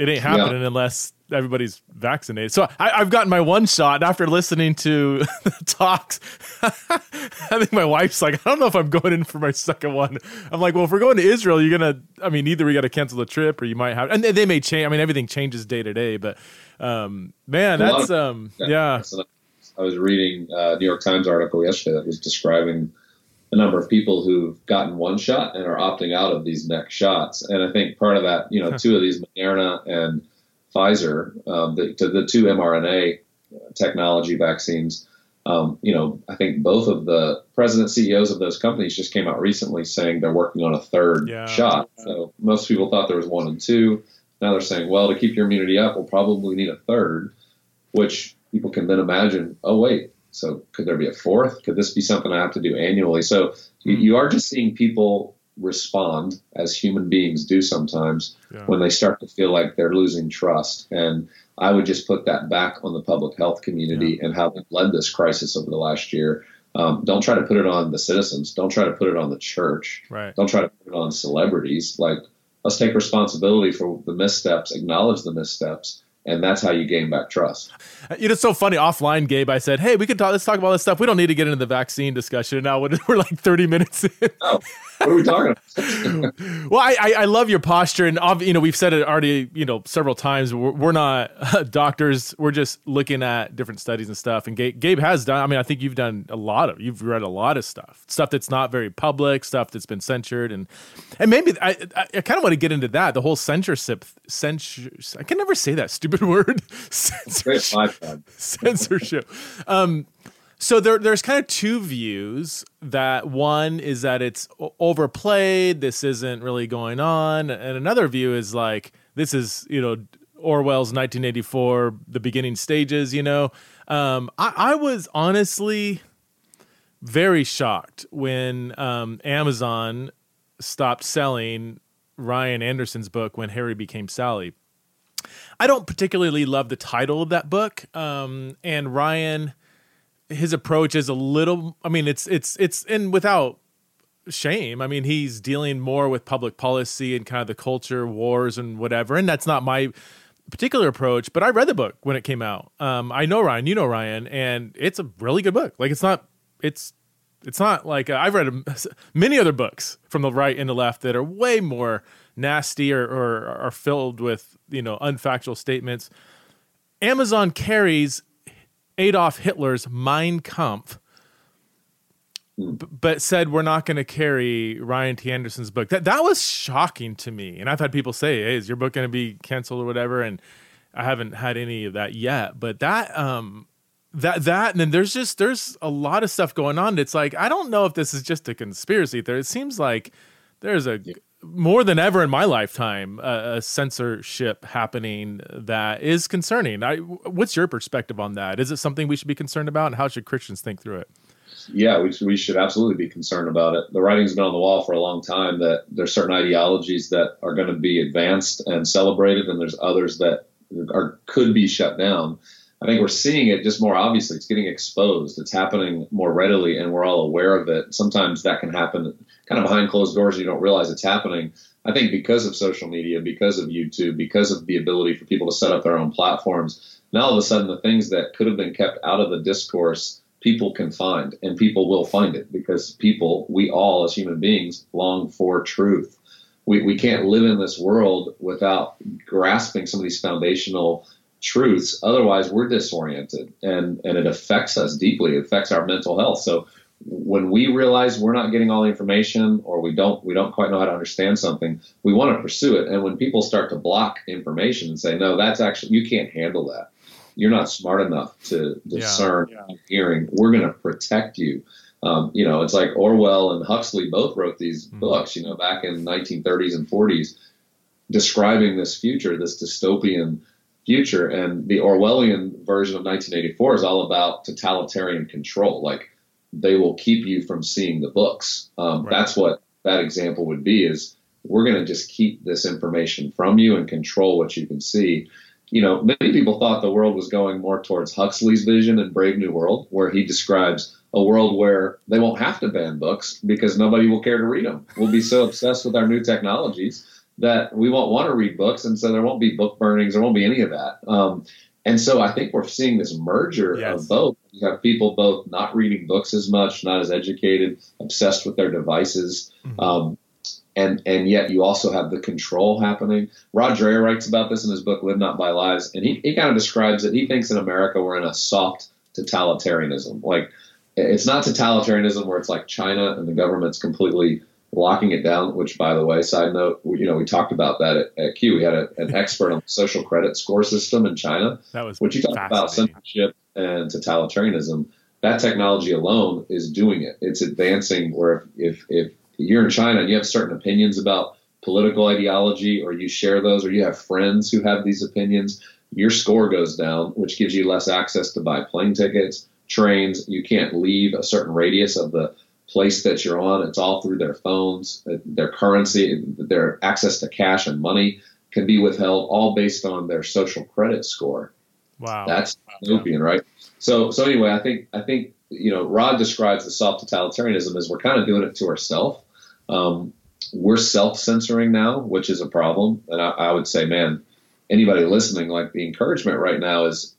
it ain't happening yeah. unless everybody's vaccinated. So I, have gotten my one shot after listening to the talks. I think my wife's like, I don't know if I'm going in for my second one. I'm like, well, if we're going to Israel, you're gonna. I mean, either we got to cancel the trip, or you might have. And they may change. I mean, everything changes day to day. But um, man, that's um, yeah. I was reading a New York Times article yesterday that was describing the number of people who've gotten one shot and are opting out of these next shots. And I think part of that, you know, two of these, Moderna and Pfizer, um, the, the two mRNA technology vaccines, um, you know, I think both of the president CEOs of those companies just came out recently saying they're working on a third yeah. shot. So most people thought there was one and two. Now they're saying, well, to keep your immunity up, we'll probably need a third, which people can then imagine, oh, wait, so could there be a fourth? Could this be something I have to do annually? So you, you are just seeing people respond as human beings do sometimes yeah. when they start to feel like they're losing trust. And I would just put that back on the public health community yeah. and how they've led this crisis over the last year. Um, don't try to put it on the citizens. Don't try to put it on the church. Right. Don't try to put it on celebrities. Like, let's take responsibility for the missteps, acknowledge the missteps, and that's how you gain back trust. Uh, you know, it's so funny. Offline, Gabe, I said, "Hey, we can talk. Let's talk about this stuff. We don't need to get into the vaccine discussion now. We're like thirty minutes in." Oh, what are we talking about? well, I, I love your posture, and you know we've said it already, you know, several times. We're, we're not doctors. We're just looking at different studies and stuff. And Gabe, Gabe has done. I mean, I think you've done a lot of. You've read a lot of stuff, stuff that's not very public, stuff that's been censored, and and maybe I I, I kind of want to get into that. The whole censorship, censor. I can never say that stupid word. censorship. censorship. Um, so there, there's kind of two views. That one is that it's overplayed. This isn't really going on, and another view is like this is you know Orwell's 1984, the beginning stages. You know, um, I, I was honestly very shocked when um, Amazon stopped selling Ryan Anderson's book when Harry became Sally. I don't particularly love the title of that book, um, and Ryan his approach is a little i mean it's it's it's and without shame i mean he's dealing more with public policy and kind of the culture wars and whatever and that's not my particular approach, but I read the book when it came out. Um, I know Ryan, you know Ryan, and it's a really good book. Like it's not, it's, it's not like I've read many other books from the right and the left that are way more nasty or, or are filled with you know unfactual statements. Amazon carries Adolf Hitler's Mein Kampf, but said we're not going to carry Ryan T. Anderson's book. That that was shocking to me. And I've had people say, "Hey, is your book going to be canceled or whatever?" And I haven't had any of that yet. But that um that that and then there's just there's a lot of stuff going on. It's like I don't know if this is just a conspiracy. There, it seems like there's a yeah more than ever in my lifetime, uh, a censorship happening that is concerning. I, what's your perspective on that? Is it something we should be concerned about, and how should Christians think through it? Yeah, we, we should absolutely be concerned about it. The writing's been on the wall for a long time that there's certain ideologies that are going to be advanced and celebrated, and there's others that are could be shut down. I think we're seeing it just more obviously. It's getting exposed. It's happening more readily, and we're all aware of it. Sometimes that can happen kind of behind closed doors. You don't realize it's happening. I think because of social media, because of YouTube, because of the ability for people to set up their own platforms, now all of a sudden the things that could have been kept out of the discourse, people can find, and people will find it because people, we all as human beings, long for truth. We, we can't live in this world without grasping some of these foundational truths. Otherwise, we're disoriented and, and it affects us deeply. It affects our mental health. So when we realize we're not getting all the information or we don't we don't quite know how to understand something, we want to pursue it. And when people start to block information and say, no, that's actually you can't handle that. You're not smart enough to discern yeah, yeah. hearing. We're going to protect you. Um, you know, it's like Orwell and Huxley both wrote these mm-hmm. books, you know, back in 1930s and 40s, describing this future, this dystopian future. And the Orwellian version of 1984 is all about totalitarian control. Like they will keep you from seeing the books. Um, right. That's what that example would be is we're going to just keep this information from you and control what you can see. You know, many people thought the world was going more towards Huxley's vision in Brave New World, where he describes a world where they won't have to ban books because nobody will care to read them. We'll be so obsessed with our new technologies that we won't want to read books, and so there won't be book burnings, there won't be any of that. Um, and so I think we're seeing this merger yes. of both. You have people both not reading books as much, not as educated, obsessed with their devices. Mm-hmm. Um, and and yet you also have the control happening. Rod Dreher writes about this in his book Live Not by Lies, and he, he kind of describes it. He thinks in America we're in a soft totalitarianism. Like it's not totalitarianism where it's like China and the government's completely locking it down. Which, by the way, side note, you know, we talked about that at, at Q. We had a, an expert on the social credit score system in China. That was which you talked about censorship and totalitarianism. That technology alone is doing it. It's advancing. Where if if you're in China and you have certain opinions about political ideology, or you share those, or you have friends who have these opinions, your score goes down, which gives you less access to buy plane tickets, trains. You can't leave a certain radius of the place that you're on. It's all through their phones, uh, their currency, their access to cash and money can be withheld, all based on their social credit score. Wow, that's dystopian, right? So, so anyway, I think I think you know Rod describes the soft totalitarianism as we're kind of doing it to ourselves. Um, we're self-censoring now, which is a problem, and I, I would say, man, anybody listening, like the encouragement right now is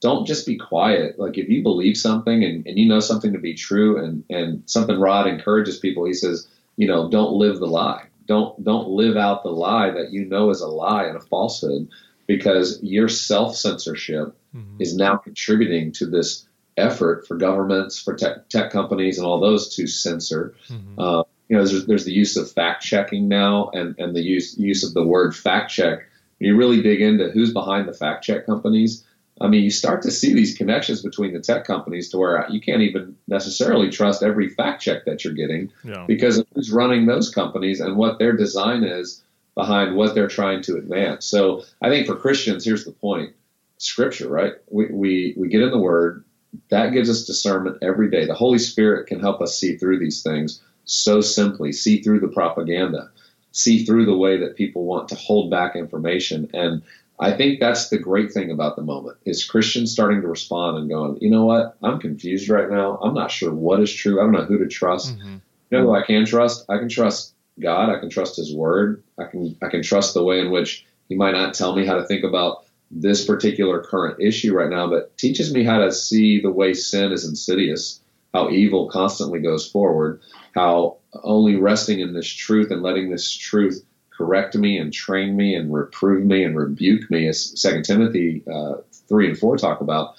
don't just be quiet. Like if you believe something and, and you know something to be true and, and something Rod encourages people, he says, you know, don't live the lie. Don't don't live out the lie that you know is a lie and a falsehood because your self censorship mm-hmm. is now contributing to this effort for governments, for tech, tech companies, and all those to censor. Mm-hmm. Uh, you know, there's, there's the use of fact checking now, and, and the use use of the word fact check. When you really dig into who's behind the fact check companies, I mean, you start to see these connections between the tech companies to where you can't even necessarily trust every fact check that you're getting yeah. because of who's running those companies and what their design is behind what they're trying to advance. So I think for Christians, here's the point scripture, right? We, we, we get in the word, that gives us discernment every day. The Holy Spirit can help us see through these things so simply, see through the propaganda, see through the way that people want to hold back information. And I think that's the great thing about the moment is Christians starting to respond and going, you know what? I'm confused right now. I'm not sure what is true. I don't know who to trust. Mm-hmm. You know who I can trust? I can trust God. I can trust His Word. I can I can trust the way in which He might not tell me how to think about this particular current issue right now, but teaches me how to see the way sin is insidious, how evil constantly goes forward, how only resting in this truth and letting this truth correct me and train me and reprove me and rebuke me, as Second Timothy uh, three and four talk about.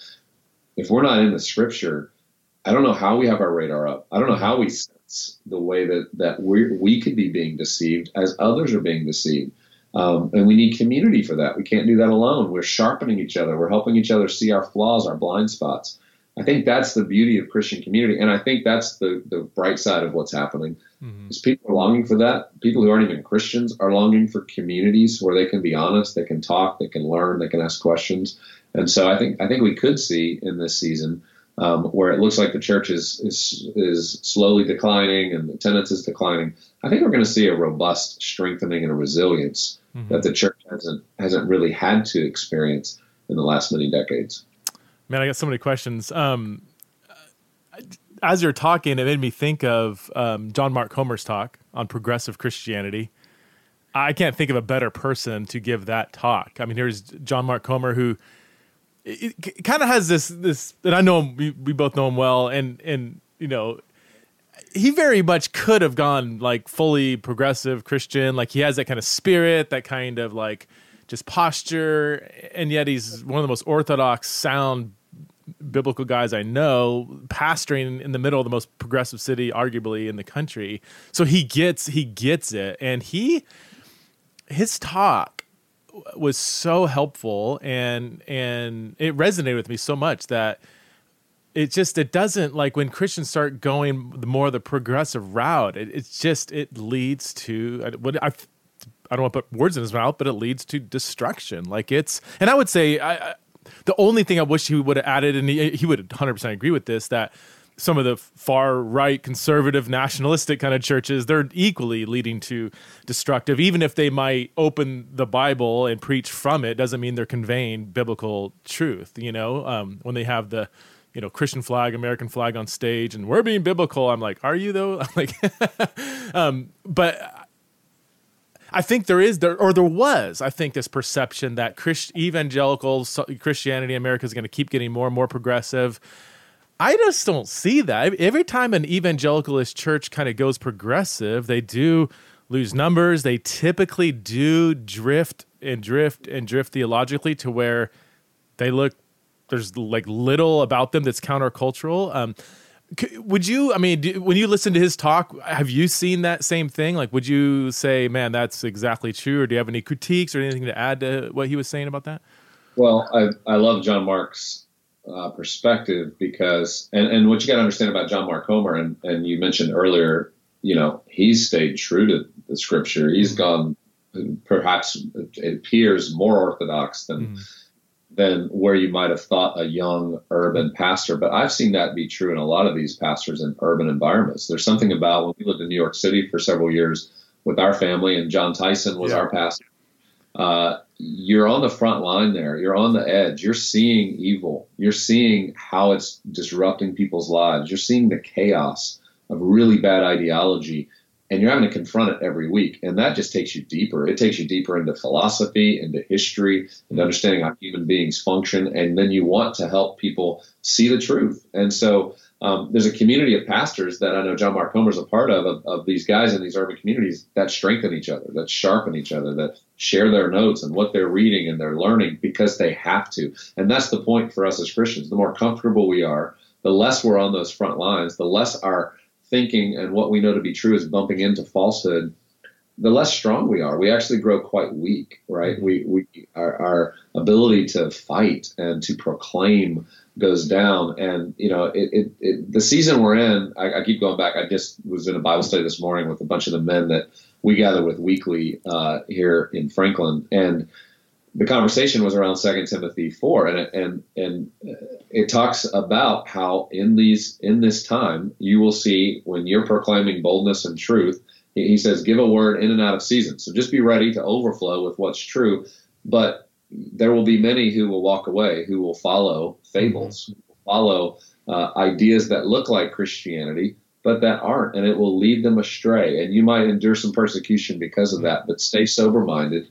If we're not in the Scripture, I don't know how we have our radar up. I don't know how we sense the way that that we we could be being deceived as others are being deceived. Um, and we need community for that. We can't do that alone. We're sharpening each other. We're helping each other see our flaws, our blind spots. I think that's the beauty of Christian community, and I think that's the the bright side of what's happening. Mm-hmm. Is people are longing for that. People who aren't even Christians are longing for communities where they can be honest, they can talk, they can learn, they can ask questions. And so I think I think we could see in this season um, where it looks like the church is, is is slowly declining and attendance is declining. I think we're going to see a robust strengthening and a resilience mm-hmm. that the church hasn't hasn't really had to experience in the last many decades. Man, I got so many questions. Um, as you're talking, it made me think of um, John Mark Comer's talk on progressive Christianity. I can't think of a better person to give that talk. I mean, here's John Mark Comer, who kind of has this this, and I know him, we, we both know him well, and and you know, he very much could have gone like fully progressive Christian. Like he has that kind of spirit, that kind of like just posture, and yet he's one of the most orthodox, sound biblical guys I know, pastoring in the middle of the most progressive city, arguably in the country. So he gets he gets it, and he his talk was so helpful, and and it resonated with me so much that it just it doesn't like when Christians start going the more the progressive route. It, it's just it leads to what I. I don't want to put words in his mouth, but it leads to destruction. Like it's, and I would say, I, I, the only thing I wish he would have added, and he, he would 100% agree with this, that some of the far right, conservative, nationalistic kind of churches, they're equally leading to destructive. Even if they might open the Bible and preach from it, doesn't mean they're conveying biblical truth. You know, um, when they have the you know Christian flag, American flag on stage, and we're being biblical. I'm like, are you though? I'm like, um, but I think there is there or there was I think this perception that Christ, evangelical Christianity in America is going to keep getting more and more progressive. I just don't see that. Every time an evangelicalist church kind of goes progressive, they do lose numbers. They typically do drift and drift and drift theologically to where they look there's like little about them that's countercultural. Um, would you? I mean, do, when you listen to his talk, have you seen that same thing? Like, would you say, "Man, that's exactly true," or do you have any critiques or anything to add to what he was saying about that? Well, I I love John Mark's uh, perspective because, and and what you got to understand about John Mark Comer and and you mentioned earlier, you know, he's stayed true to the Scripture. He's mm-hmm. gone, perhaps it appears more orthodox than. Mm-hmm than where you might have thought a young urban pastor. But I've seen that be true in a lot of these pastors in urban environments. There's something about when we lived in New York City for several years with our family, and Jon Tyson was yeah. our pastor. Uh, you're on the front line there. You're on the edge. You're seeing evil. You're seeing how it's disrupting people's lives. You're seeing the chaos of really bad ideology and you're having to confront it every week. And that just takes you deeper. It takes you deeper into philosophy, into history, and understanding how human beings function. And then you want to help people see the truth. And so um, there's a community of pastors that I know John Mark Comer is a part of, of, of, these guys in these urban communities that strengthen each other, that sharpen each other, that share their notes and what they're reading and they're learning because they have to. And that's the point for us as Christians. The more comfortable we are, the less we're on those front lines, the less our thinking and what we know to be true is bumping into falsehood, the less strong we are. We actually grow quite weak, right? We, we our, our ability to fight and to proclaim goes down. And you know, it, it, it the season we're in, I, I, keep going back. I just was in a Bible study this morning with a bunch of the men that we gather with weekly uh, here in Franklin, and the conversation was around Second Timothy four, and and and it talks about how in these in this time you will see when you're proclaiming boldness and truth. He says, "Give a word in and out of season." So just be ready to overflow with what's true, but there will be many who will walk away, who will follow fables, mm-hmm. follow uh, ideas that look like Christianity, but that aren't, and it will lead them astray. And you might endure some persecution because of that, but stay sober minded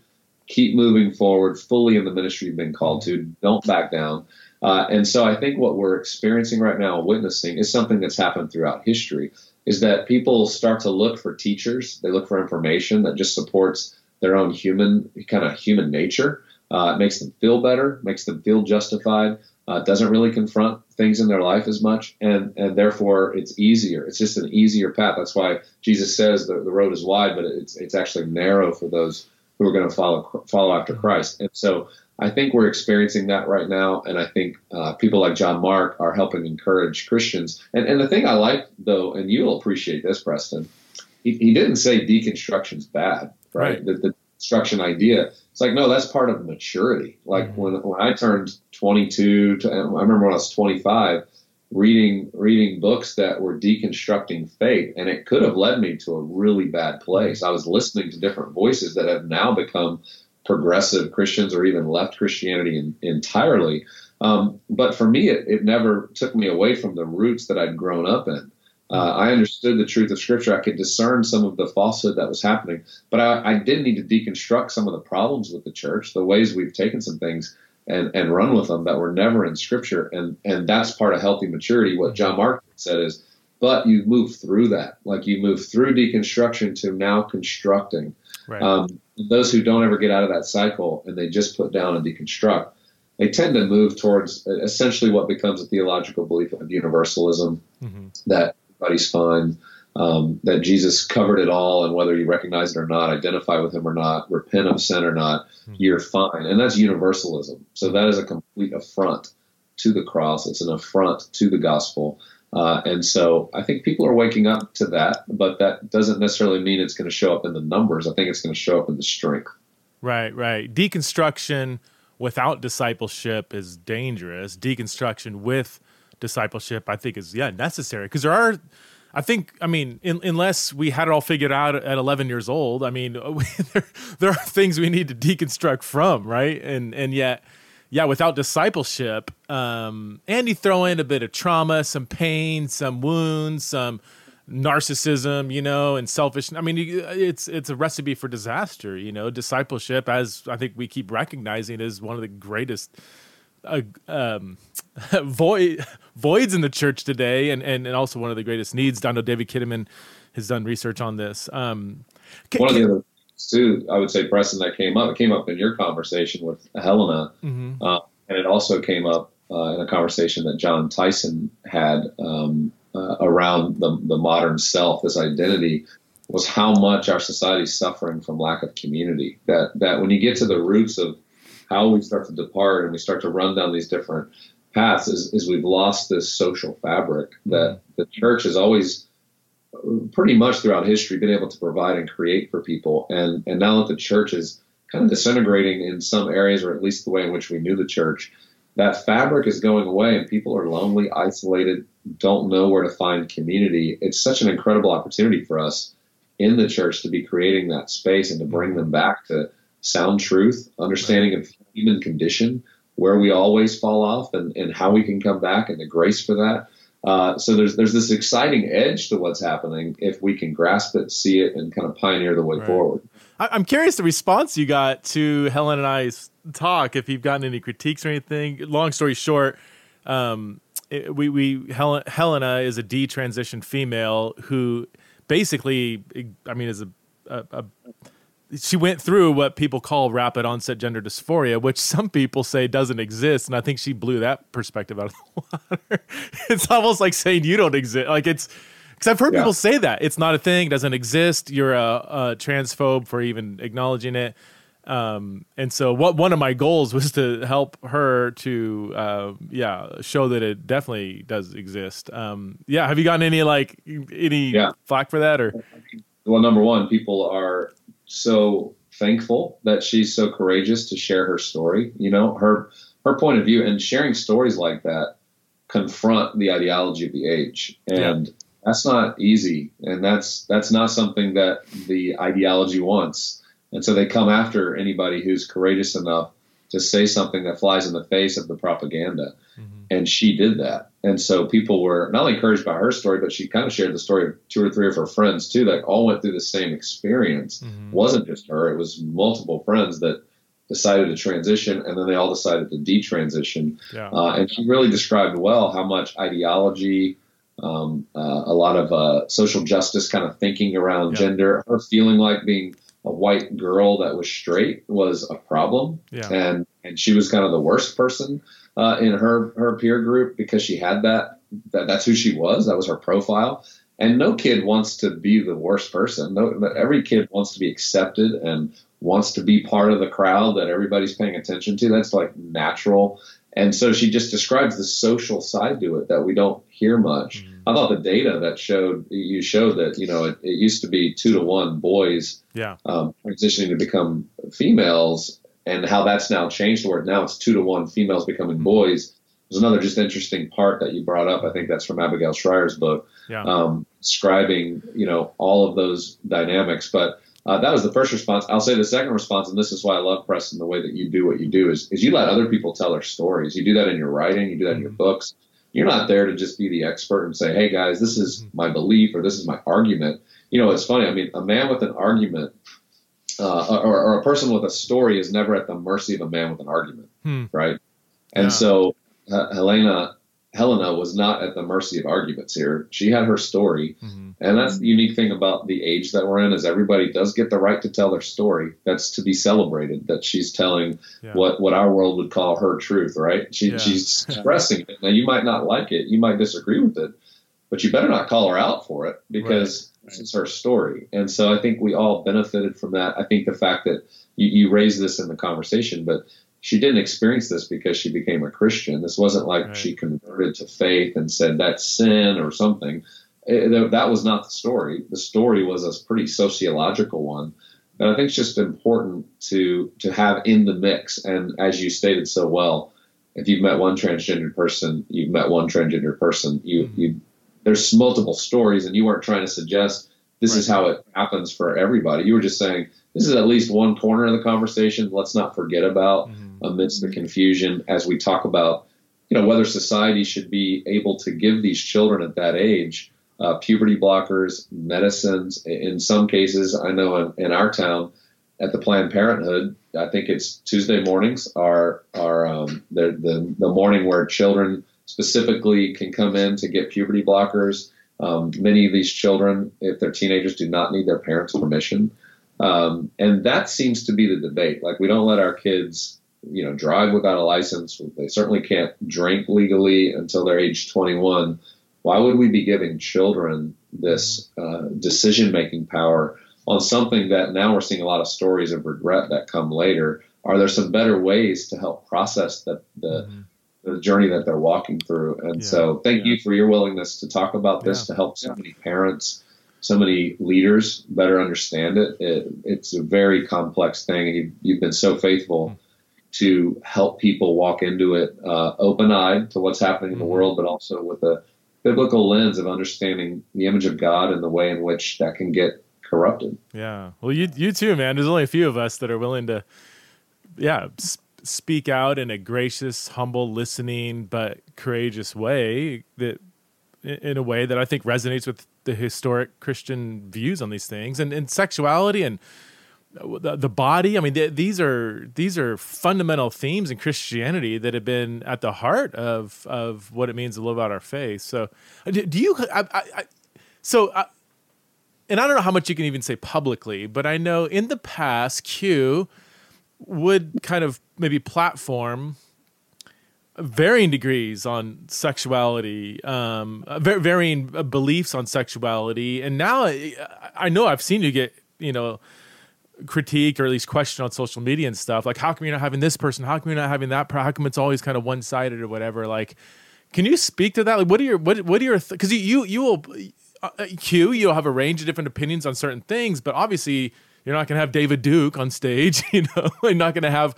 keep moving forward fully in the ministry you've been called to. Don't back down. Uh, and so I think what we're experiencing right now, witnessing, is something that's happened throughout history. Is that people start to look for teachers? They look for information that just supports their own human kind of human nature. Uh, it makes them feel better, makes them feel justified. Uh, doesn't really confront things in their life as much, and and therefore it's easier. It's just an easier path. That's why Jesus says the, the road is wide, but it's it's actually narrow for those who are going to follow follow after Christ. And so I think we're experiencing that right now, and I think uh, people like John Mark are helping encourage Christians. And and the thing I like though, and you'll appreciate this, Preston, he, he didn't say deconstruction's bad, right? right. The, the construction idea. It's like no, that's part of maturity. Like mm-hmm. when when I turned 22, to, I remember when I was 25 reading reading books that were deconstructing faith. And it could have led me to a really bad place. I was listening to different voices that have now become progressive christians or even left christianity in, entirely. Um, but for me it, it never took me away from the roots that i'd grown up in. Uh, I understood the truth of Scripture. I could discern some of the falsehood that was happening, but I, I did need to deconstruct some of the problems with the church, the ways we've taken some things and, and run with them that were never in scripture. And, and that's part of healthy maturity. What John Mark said is, but you move through that, like you move through deconstruction to now constructing. Right. Um, those who don't ever get out of that cycle and they just put down and deconstruct, they tend to move towards essentially what becomes a theological belief of universalism mm-hmm. that everybody's fine um, that Jesus covered it all, and whether you recognize it or not, identify with Him or not, repent of sin or not, mm-hmm. you're fine. And that's universalism. So that is a complete affront to the cross. It's an affront to the gospel. Uh, and so I think people are waking up to that, but that doesn't necessarily mean it's going to show up in the numbers. I think it's going to show up in the strength. Right, right. Deconstruction without discipleship is dangerous. Deconstruction with discipleship, I think, is yeah necessary because there are I think, I mean, in, unless we had it all figured out at 11 years old, I mean, there, there, are things we need to deconstruct from, right? And and yet, yeah, without discipleship, um, and you throw in a bit of trauma, some pain, some wounds, some narcissism, you know, and selfish. I mean, it's it's a recipe for disaster, you know. Discipleship, as I think we keep recognizing, is one of the greatest uh, um, void voids in the church today, and, and and also one of the greatest needs. I know David Kinnaman has done research on this. Um, can, one of the other too, I would say, Preston, that came up. It came up in your conversation with Helena, mm-hmm. uh, and it also came up uh, in a conversation that Jon Tyson had um, uh, around the the modern self, this identity. Was how much our society is suffering from lack of community. That that when you get to the roots of how we start to depart and we start to run down these different paths is, is we've lost this social fabric that mm-hmm. the church has always pretty much throughout history been able to provide and create for people. And and now that the church is kind of disintegrating in some areas or at least the way in which we knew the church that fabric is going away and people are lonely isolated don't know where to find community. It's such an incredible opportunity for us in the church to be creating that space and to bring mm-hmm. them back to sound truth understanding of human condition, where we always fall off, and, and how we can come back, and the grace for that. Uh, so there's there's this exciting edge to what's happening if we can grasp it, see it, and kind of pioneer the way right. forward. I'm curious the response you got to Helen and I's talk. If you've gotten any critiques or anything. Long story short, um, it, we we Helen, Helena is a detransition female who basically, I mean, is a, a, a she went through what people call rapid onset gender dysphoria, which some people say doesn't exist, and I think she blew that perspective out of the water. it's almost like saying you don't exist. Like it's because I've heard yeah. people say that it's not a thing, doesn't exist. You're a, a transphobe for even acknowledging it. Um, and so, what one of my goals was to help her to, uh, yeah, show that it definitely does exist. Um, yeah, have you gotten any like any yeah. flack for that or? Well, number one, people are so thankful that she's so courageous to share her story. You know, her her point of view and sharing stories like that confront the ideology of the age, and yeah. that's not easy, and that's that's not something that the ideology wants. And so they come after anybody who's courageous enough to say something that flies in the face of the propaganda. Mm-hmm. And she did that. And so people were not only encouraged by her story, but she kind of shared the story of two or three of her friends too, that all went through the same experience. Mm-hmm. It wasn't just her, it was multiple friends that decided to transition, and then they all decided to detransition. Yeah. Uh, and she really described well how much ideology, um, uh, a lot of uh, social justice kind of thinking around Yeah. gender, her feeling like being a white girl that was straight was a problem, Yeah. and and she was kind of the worst person uh, in her her peer group because she had that, that that's who she was, that was her profile. And no kid wants to be the worst person. No, every kid wants to be accepted and wants to be part of the crowd that everybody's paying attention to. That's like natural. And so she just describes the social side to it that we don't hear much. Mhm. I thought the data that showed you showed that you know it, it used to be two to one boys Yeah. um, transitioning to become females, and how that's now changed. Where now it's two to one females becoming boys. There's another just interesting part that you brought up. I think that's from Abigail Shrier's book, Yeah. um, describing you know all of those dynamics. But uh, that was the first response. I'll say the second response, and this is why I love Preston the way that you do what you do is, is you let other people tell their stories. You do that in your writing, you do that in your books. You're not there to just be the expert and say, "Hey guys, this is my belief or this is my argument." You know, it's funny. I mean, a man with an argument uh, or, or a person with a story is never at the mercy of a man with an argument, Hmm. right? And Yeah. so uh, Helena Helena was not at the mercy of arguments here. She had her story, Mhm. and that's the unique thing about the age that we're in is everybody does get the right to tell their story. That's to be celebrated. That she's telling Yeah. what what our world would call her truth, right? She, Yeah. She's expressing it. Now you might not like it, you might disagree with it, but you better not call her out for it because Right. is her story. And so I think we all benefited from that. I think the fact that you, you raised this in the conversation, but she didn't experience this because she became a Christian. This wasn't like Right. she converted to faith and said that's sin or something. It- that was not the story. The story was a pretty sociological one. And I think it's just important to to have in the mix. And as you stated so well, if you've met one transgender person, you've met one transgender person. You Mhm. you there's multiple stories, and you weren't trying to suggest this is how it happens for everybody. You were just saying this is at least one corner of the conversation. Let's not forget about Mhm. amidst the confusion as we talk about you know whether society should be able to give these children at that age uh, puberty blockers, medicines. In some cases, I know in, in our town at the Planned Parenthood, I think it's Tuesday mornings are are um, the, the the morning where children specifically can come in to get puberty blockers. Um, many of these children, if they're teenagers, do not need their parents' permission, um, and that seems to be the debate. Like we don't let our kids, you know, drive without a license. They certainly can't drink legally until they're age 21 why would we be giving children this uh, decision making power on something that now we're seeing a lot of stories of regret that come later? Are there some better ways to help process the, the, Mhm. the journey that they're walking through? And Yeah, so, thank yeah. you for your willingness to talk about this to help so many parents, so many leaders better understand it. it it's a very complex thing, and you've, you've been so faithful Mm. to help people walk into it uh, open eyed to what's happening in the Mhm. world, but also with a biblical lens of understanding the image of God and the way in which that can get corrupted. Yeah. Well, you you too, man. There's only a few of us that are willing to, yeah, s- speak out in a gracious, humble, listening, but courageous way that, in a way that I think resonates with the historic Christian views on these things and, and sexuality and the, the body. I mean, th- these are these are fundamental themes in Christianity that have been at the heart of of what it means to live out our faith. So, uh, do, do you? I, I, I, so. I, and I don't know how much you can even say publicly, but I know in the past, Q would kind of maybe platform varying degrees on sexuality, um, uh, varying uh, beliefs on sexuality. And now I, I know I've seen you get, you know, critique or at least question on social media and stuff. Like, how come you're not having this person? How come you're not having that? How come it's always kind of one sided or whatever? Like, can you speak to that? Like, what are your what what are your because you you you will uh, uh, Q you'll have a range of different opinions on certain things, but obviously you're not going to have David Duke on stage. You know, you're not going to have.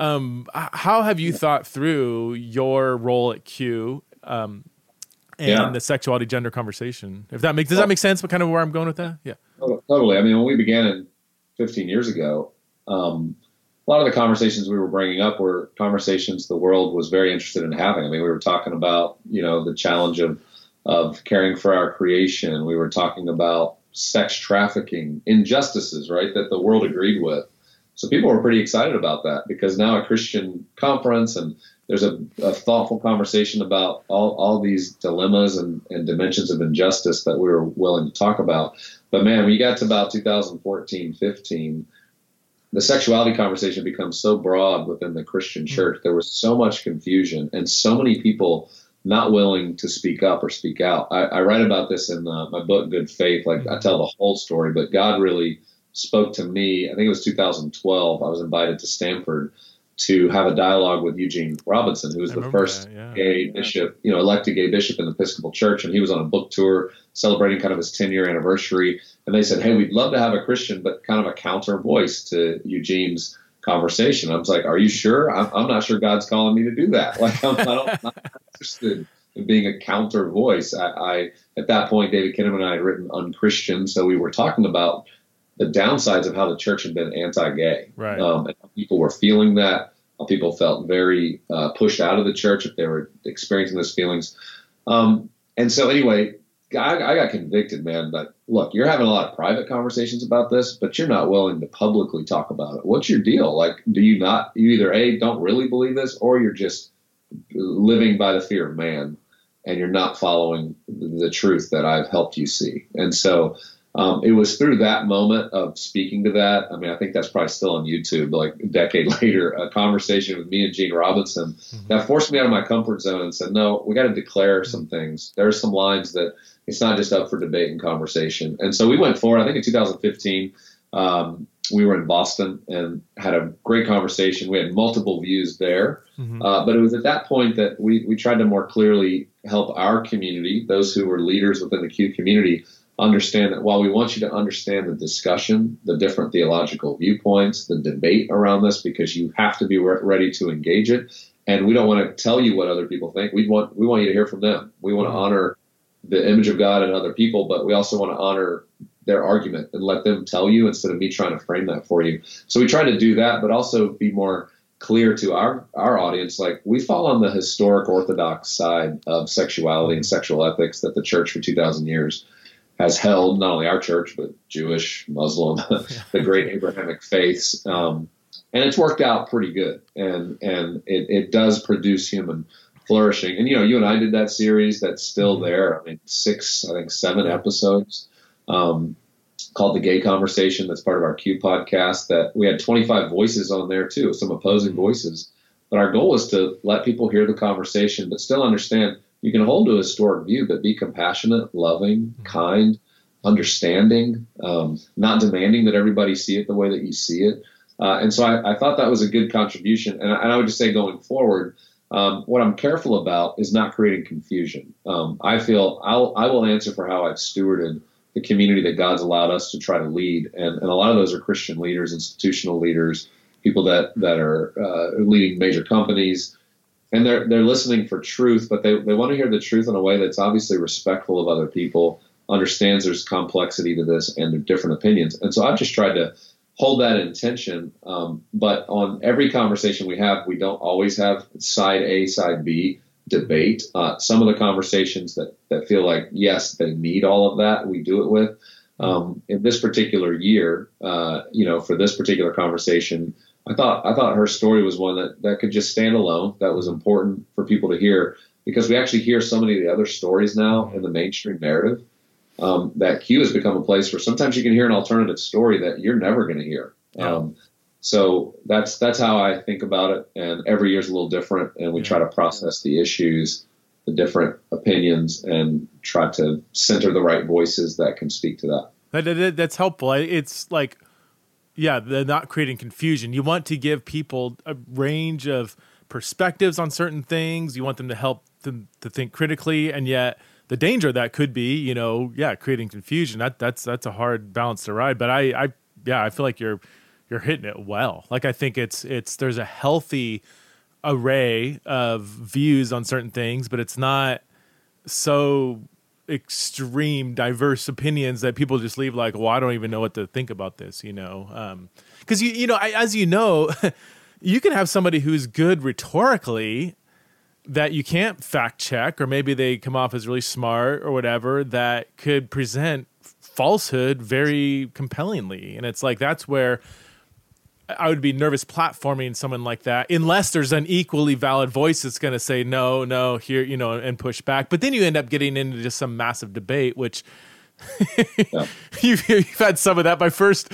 Um, how have you thought through your role at Q um, and Yeah. the sexuality gender conversation? If that makes does that make sense? But kind of where I'm going with that? Yeah. Totally. I mean, when we began in 15 years ago, um, a lot of the conversations we were bringing up were conversations the world was very interested in having. I mean, we were talking about, you know, the challenge of, of caring for our creation. We were talking about sex trafficking, injustices, right, that the world agreed with. So people were pretty excited about that because now a Christian conference and there's a, a thoughtful conversation about all, all these dilemmas and, and dimensions of injustice that we were willing to talk about. But man, we got to about 2014, 15, the sexuality conversation becomes so broad within the Christian hmm. church. There was so much confusion and so many people not willing to speak up or speak out. I, I write about this in uh, my book, Good Faith. Like I tell the whole story, but God really spoke to me. I think it was 2012. I was invited to Stanford to have a dialogue with Eugene Robinson, who was the first that, yeah. gay bishop, you know, elected gay bishop in the Episcopal Church, and he was on a book tour celebrating kind of his 10 year anniversary. And they said, "Hey, we'd love to have a Christian, but kind of a counter voice to Eugene's conversation." I was like, "Are you sure? I'm, I'm not sure God's calling me to do that. Like, I'm, I'm not interested in being a counter voice." I, I at that point, David Kinnaman and I had written Unchristian, so we were talking about the downsides of how the church had been anti-gay. Right. Um, and people were feeling that. People felt very uh, pushed out of the church if they were experiencing those feelings. Um, and so, anyway, I, I, got convicted, man. But look, you're having a lot of private conversations about this, but you're not willing to publicly talk about it. What's your deal? Like, do you not? You either a don't really believe this, or you're just living by the fear of man, and you're not following the truth that I've helped you see. And so, um, it was through that moment of speaking to that. I mean, I think that's probably still on YouTube, like a decade later, a conversation with me and Gene Robinson mm-hmm. that forced me out of my comfort zone and said, no, we got to declare some things. There are some lines that it's not just up for debate and conversation. And so we went forward. I think in 2015, um, we were in Boston and had a great conversation. We had multiple views there, mm-hmm. uh, but it was at that point that we, we tried to more clearly help our community, those who were leaders within the Q community, understand that while we want you to understand the discussion, the different theological viewpoints, the debate around this, because you have to be re- ready to engage it. And we don't want to tell you what other people think. We want we want you to hear from them. We want to mm-hmm. honor the image of God in other people, but we also want to honor their argument and let them tell you instead of me trying to frame that for you. So we try to do that, but also be more clear to our our audience. Like we fall on the historic Orthodox side of sexuality and sexual ethics that the church for two thousand years has held not only our church but Jewish, Muslim, the great Abrahamic faiths, um, and it's worked out pretty good. And and it, it does produce human flourishing. And you know, you and I did that series that's still mm-hmm. there. I mean, six, I think seven episodes. Um, called the Gay Conversation. That's part of our Q podcast. That we had 25 voices on there too, some opposing mm-hmm. voices. But our goal is to let people hear the conversation, but still understand you can hold to a historic view, but be compassionate, loving, mm-hmm. kind, understanding, um, not demanding that everybody see it the way that you see it. Uh, and so I, I, thought that was a good contribution. And I, and I would just say going forward, um, what I'm careful about is not creating confusion. Um, I feel I'll, I will answer for how I've stewarded the community that God's allowed us to try to lead. And, and a lot of those are Christian leaders, institutional leaders, people that, that are uh, leading major companies, and they're they're listening for truth, but they, they want to hear the truth in a way that's obviously respectful of other people, understands there's complexity to this and different opinions. And so I've just tried to hold that intention. Um, but on every conversation we have, we don't always have side A, side B debate. Uh, some of the conversations that, that feel like, yes, they need all of that, we do it with. Um, in this particular year, uh, you know, for this particular conversation, I thought I thought her story was one that, that could just stand alone. That was important for people to hear because we actually hear so many of the other stories now in the mainstream narrative. Um, that Q has become a place where sometimes you can hear an alternative story that you're never going to hear. Yeah. Um, so that's that's how I think about it. And every year is a little different, and we yeah. try to process the issues, the different opinions, and try to center the right voices that can speak to that. that, that that's helpful. It's like yeah, they're not creating confusion. You want to give people a range of perspectives on certain things. You want them to help them to think critically, and yet the danger that could be, you know, yeah, creating confusion. That that's that's a hard balance to ride. But I, I yeah, I feel like you're you're hitting it well. Like I think it's it's there's a healthy array of views on certain things, but it's not so extreme diverse opinions that people just leave like well i don't even know what to think about this you know? Because um, you you know I, as you know you can have somebody who's good rhetorically that you can't fact check or maybe they come off as really smart or whatever that could present falsehood very compellingly. And it's like that's where I would be nervous platforming someone like that unless there's an equally valid voice that's going to say no, no, here, you know, and push back. But then you end up getting into just some massive debate, which yeah. you've, you've, had some of that. My first,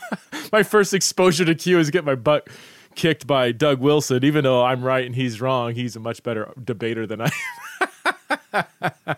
my first exposure to Q is get my butt kicked by Doug Wilson. Even though I'm right and he's wrong, he's a much better debater than I am.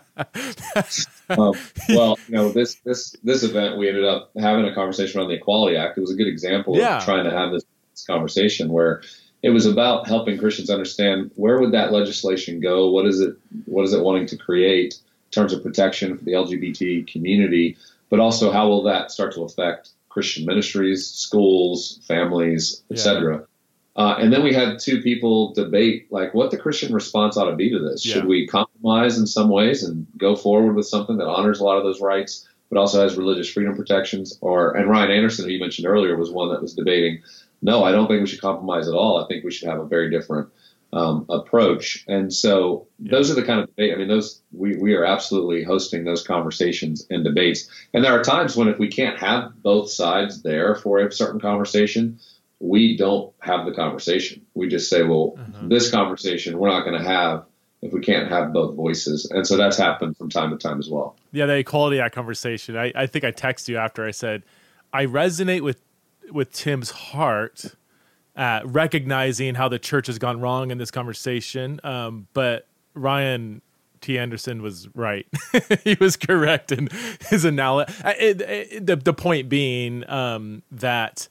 um, well, you know, this this this event, we ended up having a conversation around the Equality Act. It was a good example yeah. of trying to have this, this conversation where it was about helping Christians understand where would that legislation go, what is it, what is it wanting to create in terms of protection for the LGBT community, but also how will that start to affect Christian ministries, schools, families, etc. Yeah. Uh, and then we had two people debate like what the Christian response ought to be to this. Yeah. Should we compromise in some ways and go forward with something that honors a lot of those rights, but also has religious freedom protections? Or and Ryan Anderson, who you mentioned earlier, was one that was debating. No, I don't think we should compromise at all. I think we should have a very different um, approach. And so yeah. those are the kind of debate. I mean, those we we are absolutely hosting those conversations and debates. And there are times when if we can't have both sides there for a certain conversation we don't have the conversation. We just say, well, mm-hmm. this conversation we're not going to have if we can't have both voices. And so that's happened from time to time as well. Yeah, the Equality Act conversation. I, I think I texted you after I said, I resonate with with Tim's heart at recognizing how the church has gone wrong in this conversation. Um, but Ryan T. Anderson was right. he was correct in his analysis. The, the point being um, that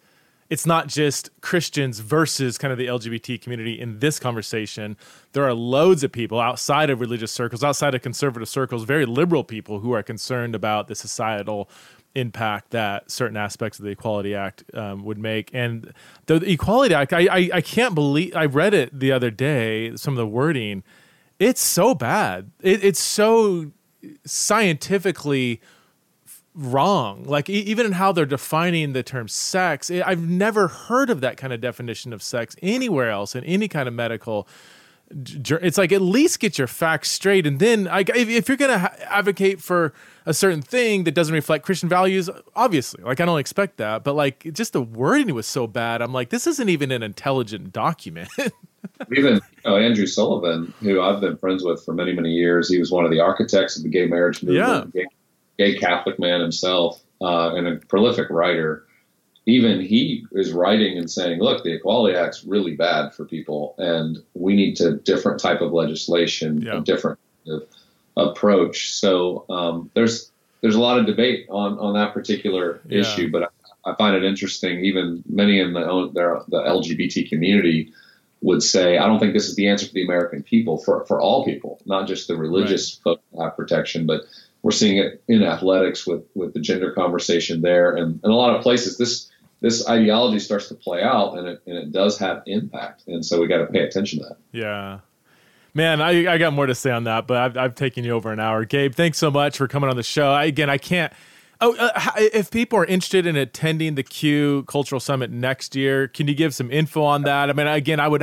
it's not just Christians versus kind of the LGBT community in this conversation. There are loads of people outside of religious circles, outside of conservative circles, very liberal people who are concerned about the societal impact that certain aspects of the Equality Act um, would make. And the, Equality Act, I, I, I can't believe I read it the other day. Some of the wording, it's so bad. It, it's so scientifically wrong. Like e- even in how they're defining the term sex, it, I've never heard of that kind of definition of sex anywhere else in any kind of medical. It's like at least get your facts straight, and then I, if you're going to ha- advocate for a certain thing that doesn't reflect Christian values, obviously, like I don't expect that, but like just the wording was so bad. I'm like, this isn't even an intelligent document. even you know, Andrew Sullivan, who I've been friends with for many many years, he was one of the architects of the gay marriage movement, yeah. Gay Catholic man himself uh, and a prolific writer, even he is writing and saying, "Look, the Equality Act's really bad for people, and we need to different type of legislation, yeah. a different approach." So um, there's there's a lot of debate on on that particular yeah. issue, but I, I, find it interesting. Even many in the the LGBT community would say, I don't think this is the answer for the American people, for, for all people, not just the religious right. folks have protection, but we're seeing it in athletics with with the gender conversation there, and in a lot of places this this ideology starts to play out, and it and it does have impact, and so we got to pay attention to that. Yeah. Man, I, I got more to say on that, but I've, I've taken you over an hour. Gabe, thanks so much for coming on the show. I, again, I can't Oh, uh, if people are interested in attending the Q Cultural Summit next year, can you give some info on that? I mean, again, I would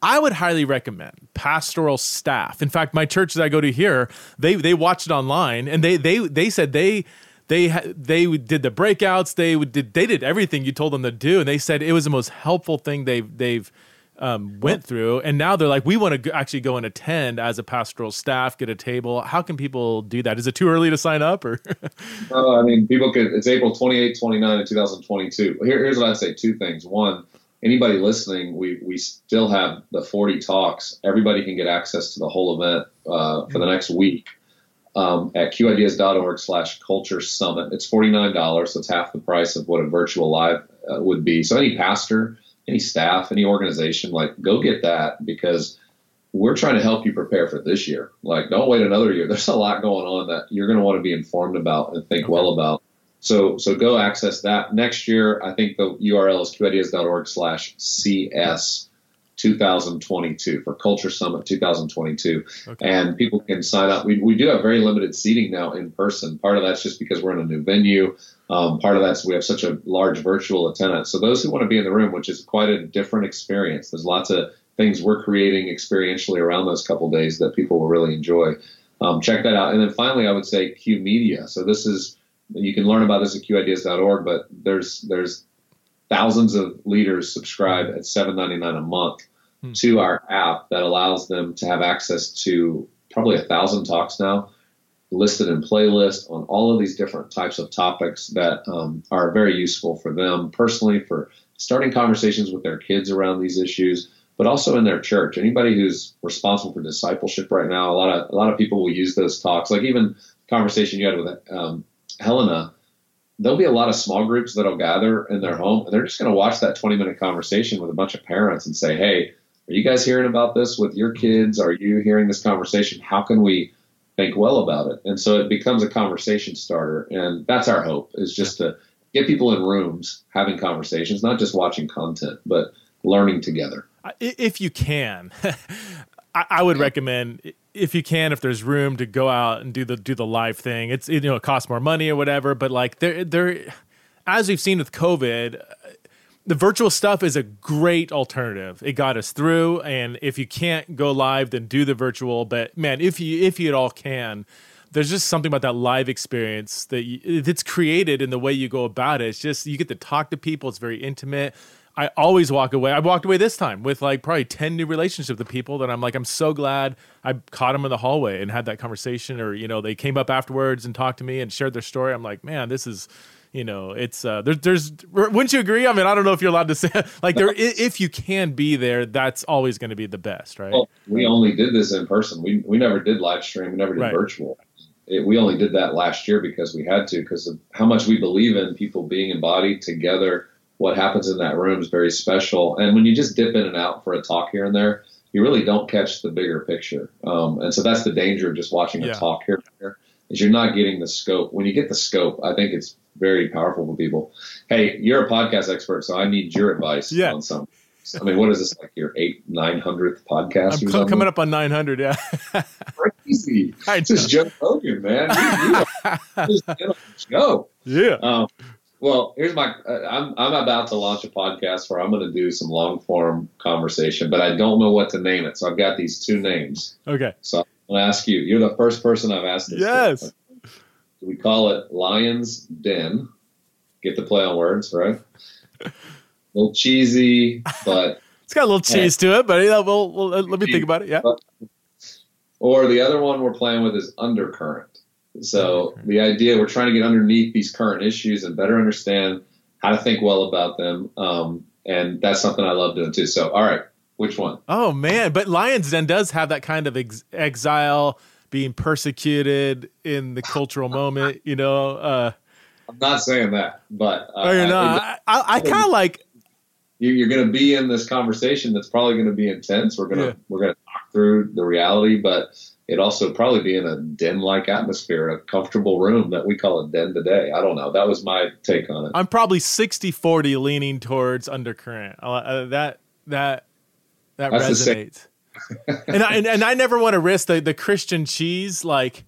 I would highly recommend pastoral staff. In fact, my church that I go to here, they they watched it online and they they they said they they they did the breakouts, they did they did everything you told them to do, and they said it was the most helpful thing they've they've um, went through, and now they're like, we want to actually go and attend as a pastoral staff, get a table. How can people do that? Is it too early to sign up, or? no, I mean, people could. It's April 28, 29, and 2022. Here, here's what I'd say: two things. One, anybody listening, we we still have the 40 talks. Everybody can get access to the whole event uh, for the mm-hmm. next week. Um, at qideas.org slash culture summit. It's $49, so it's half the price of what a virtual live uh, would be. So any pastor, any staff, any organization, like go get that because we're trying to help you prepare for this year. Like don't wait another year. There's a lot going on that you're going to want to be informed about and think okay. well about. So so go access that next year. I think the URL is qideas.org slash CS 2022 for Culture Summit 2022. Okay. And people can sign up. We, we do have very limited seating now in person. Part of that's just because we're in a new venue. Um, part of that's we have such a large virtual attendance. So those who want to be in the room, which is quite a different experience, there's lots of things we're creating experientially around those couple days that people will really enjoy. Um, check that out. And then finally, I would say Q Media. So this is you can learn about this at qideas.org, but there's there's thousands of leaders subscribe at $7.99 a month hmm. to our app that allows them to have access to probably a thousand talks now listed in playlist on all of these different types of topics that um, are very useful for them personally for starting conversations with their kids around these issues but also in their church. Anybody who's responsible for discipleship right now a lot of a lot of people will use those talks. Like even conversation you had with um, helena there'll be a lot of small groups that'll gather in their home and they're just going to watch that 20 minute conversation with a bunch of parents and say hey are you guys hearing about this with your kids? Are you hearing this conversation? How can we think well about it. And so it becomes a conversation starter. And that's our hope is just to get people in rooms having conversations, not just watching content, but learning together. If you can, I would recommend if you can, if there's room to go out and do the do the live thing. It's you know it costs more money or whatever, but like there there, as we've seen with COVID, the virtual stuff is a great alternative. It got us through, and if you can't go live, then do the virtual. But man, if you if you at all can, there's just something about that live experience that you, it's created in the way you go about it. It's just you get to talk to people. It's very intimate. I always walk away. I walked away this time with like probably 10 new relationships with people that I'm like, I'm so glad I caught them in the hallway and had that conversation, or, you know, they came up afterwards and talked to me and shared their story. I'm like, man, this is you know it's uh there, there's wouldn't you agree? I mean i don't know if you're allowed to say like there if you can be there that's always going to be the best right? Well, we only did this in person. We we never did live stream. We never did right. virtual. It, we only did that last year because we had to because of how much we believe in people being embodied together. What happens in that room is very special. And when you just dip in and out for a talk here and there you really don't catch the bigger picture. Um, and so that's the danger of just watching a yeah. talk here and there is you're not getting the scope. When you get the scope i think it's very powerful for people. Hey, you're a podcast expert, so I need your advice yeah. on something. I mean, what is this like your eight nine hundredth podcast? I'm co- coming up on nine hundred. Yeah, crazy. This is Joe Rogan, man. Joe. Yeah. Um, well, here's my. Uh, I'm I'm about to launch a podcast where I'm going to do some long form conversation, but I don't know what to name it. So I've got these two names. Okay. So I'm going to ask you. You're the first person I've asked this. Yes. To we call it Lion's Den. Get the play on words, right? a little cheesy, but it's got a little cheese to it. But yeah, well, well, let me think about it. Yeah. Or the other one we're playing with is undercurrent. So the idea we're trying to get underneath these current issues and better understand how to think well about them. Um, and that's something I love doing too. So, all right, which one? Oh man, but Lions Den does have that kind of ex- exile being persecuted in the cultural moment, you know. Uh, I'm not saying that, but uh, oh, you're not. I, I, I kind of like you're going to be in this conversation that's probably going to be intense. We're going to yeah. we're going to talk through the reality, but it also probably be in a den-like atmosphere, a comfortable room that we call a den today. I don't know. That was my take on it. I'm probably 60-40 leaning towards undercurrent. Uh, that that that that's resonates and, I, and, and I never want to risk the, the Christian cheese. Like,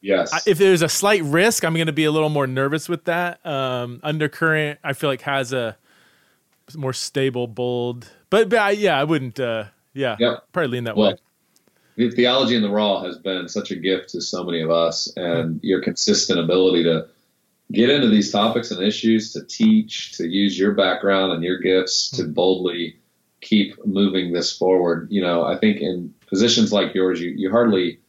yes, if there's a slight risk, I'm going to be a little more nervous with that. Um, undercurrent, I feel like has a more stable, bold. But, but I, yeah, I wouldn't. Uh, yeah, yep. probably lean that well, way. The theology in the raw has been such a gift to so many of us, and your consistent ability to get into these topics and issues, to teach, to use your background and your gifts to boldly keep moving this forward. You know, I think in positions like yours, you, you hardly,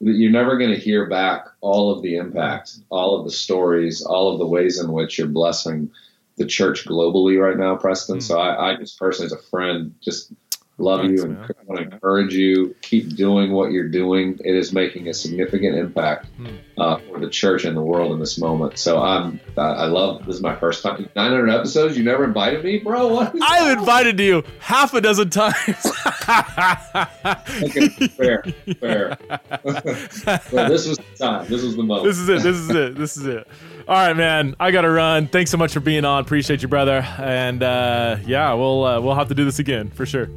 you're never going to hear back all of the impact, all of the stories, all of the ways in which you're blessing the church globally right now, Preston. Mm. So I, I just personally, as a friend, just love Thanks, you and man. want to encourage you. Keep doing what you're doing. It is making a significant impact hmm. uh, for the church and the world in this moment. So I'm, I love. This is my first time. 900 episodes. You never invited me, bro. What? I've invited you half a dozen times. okay, fair, fair. well, this was the time. This was the moment. This is it. This is it. This is it. All right, man. I gotta run. Thanks so much for being on. Appreciate you, brother. And uh, yeah, we'll uh, we'll have to do this again for sure.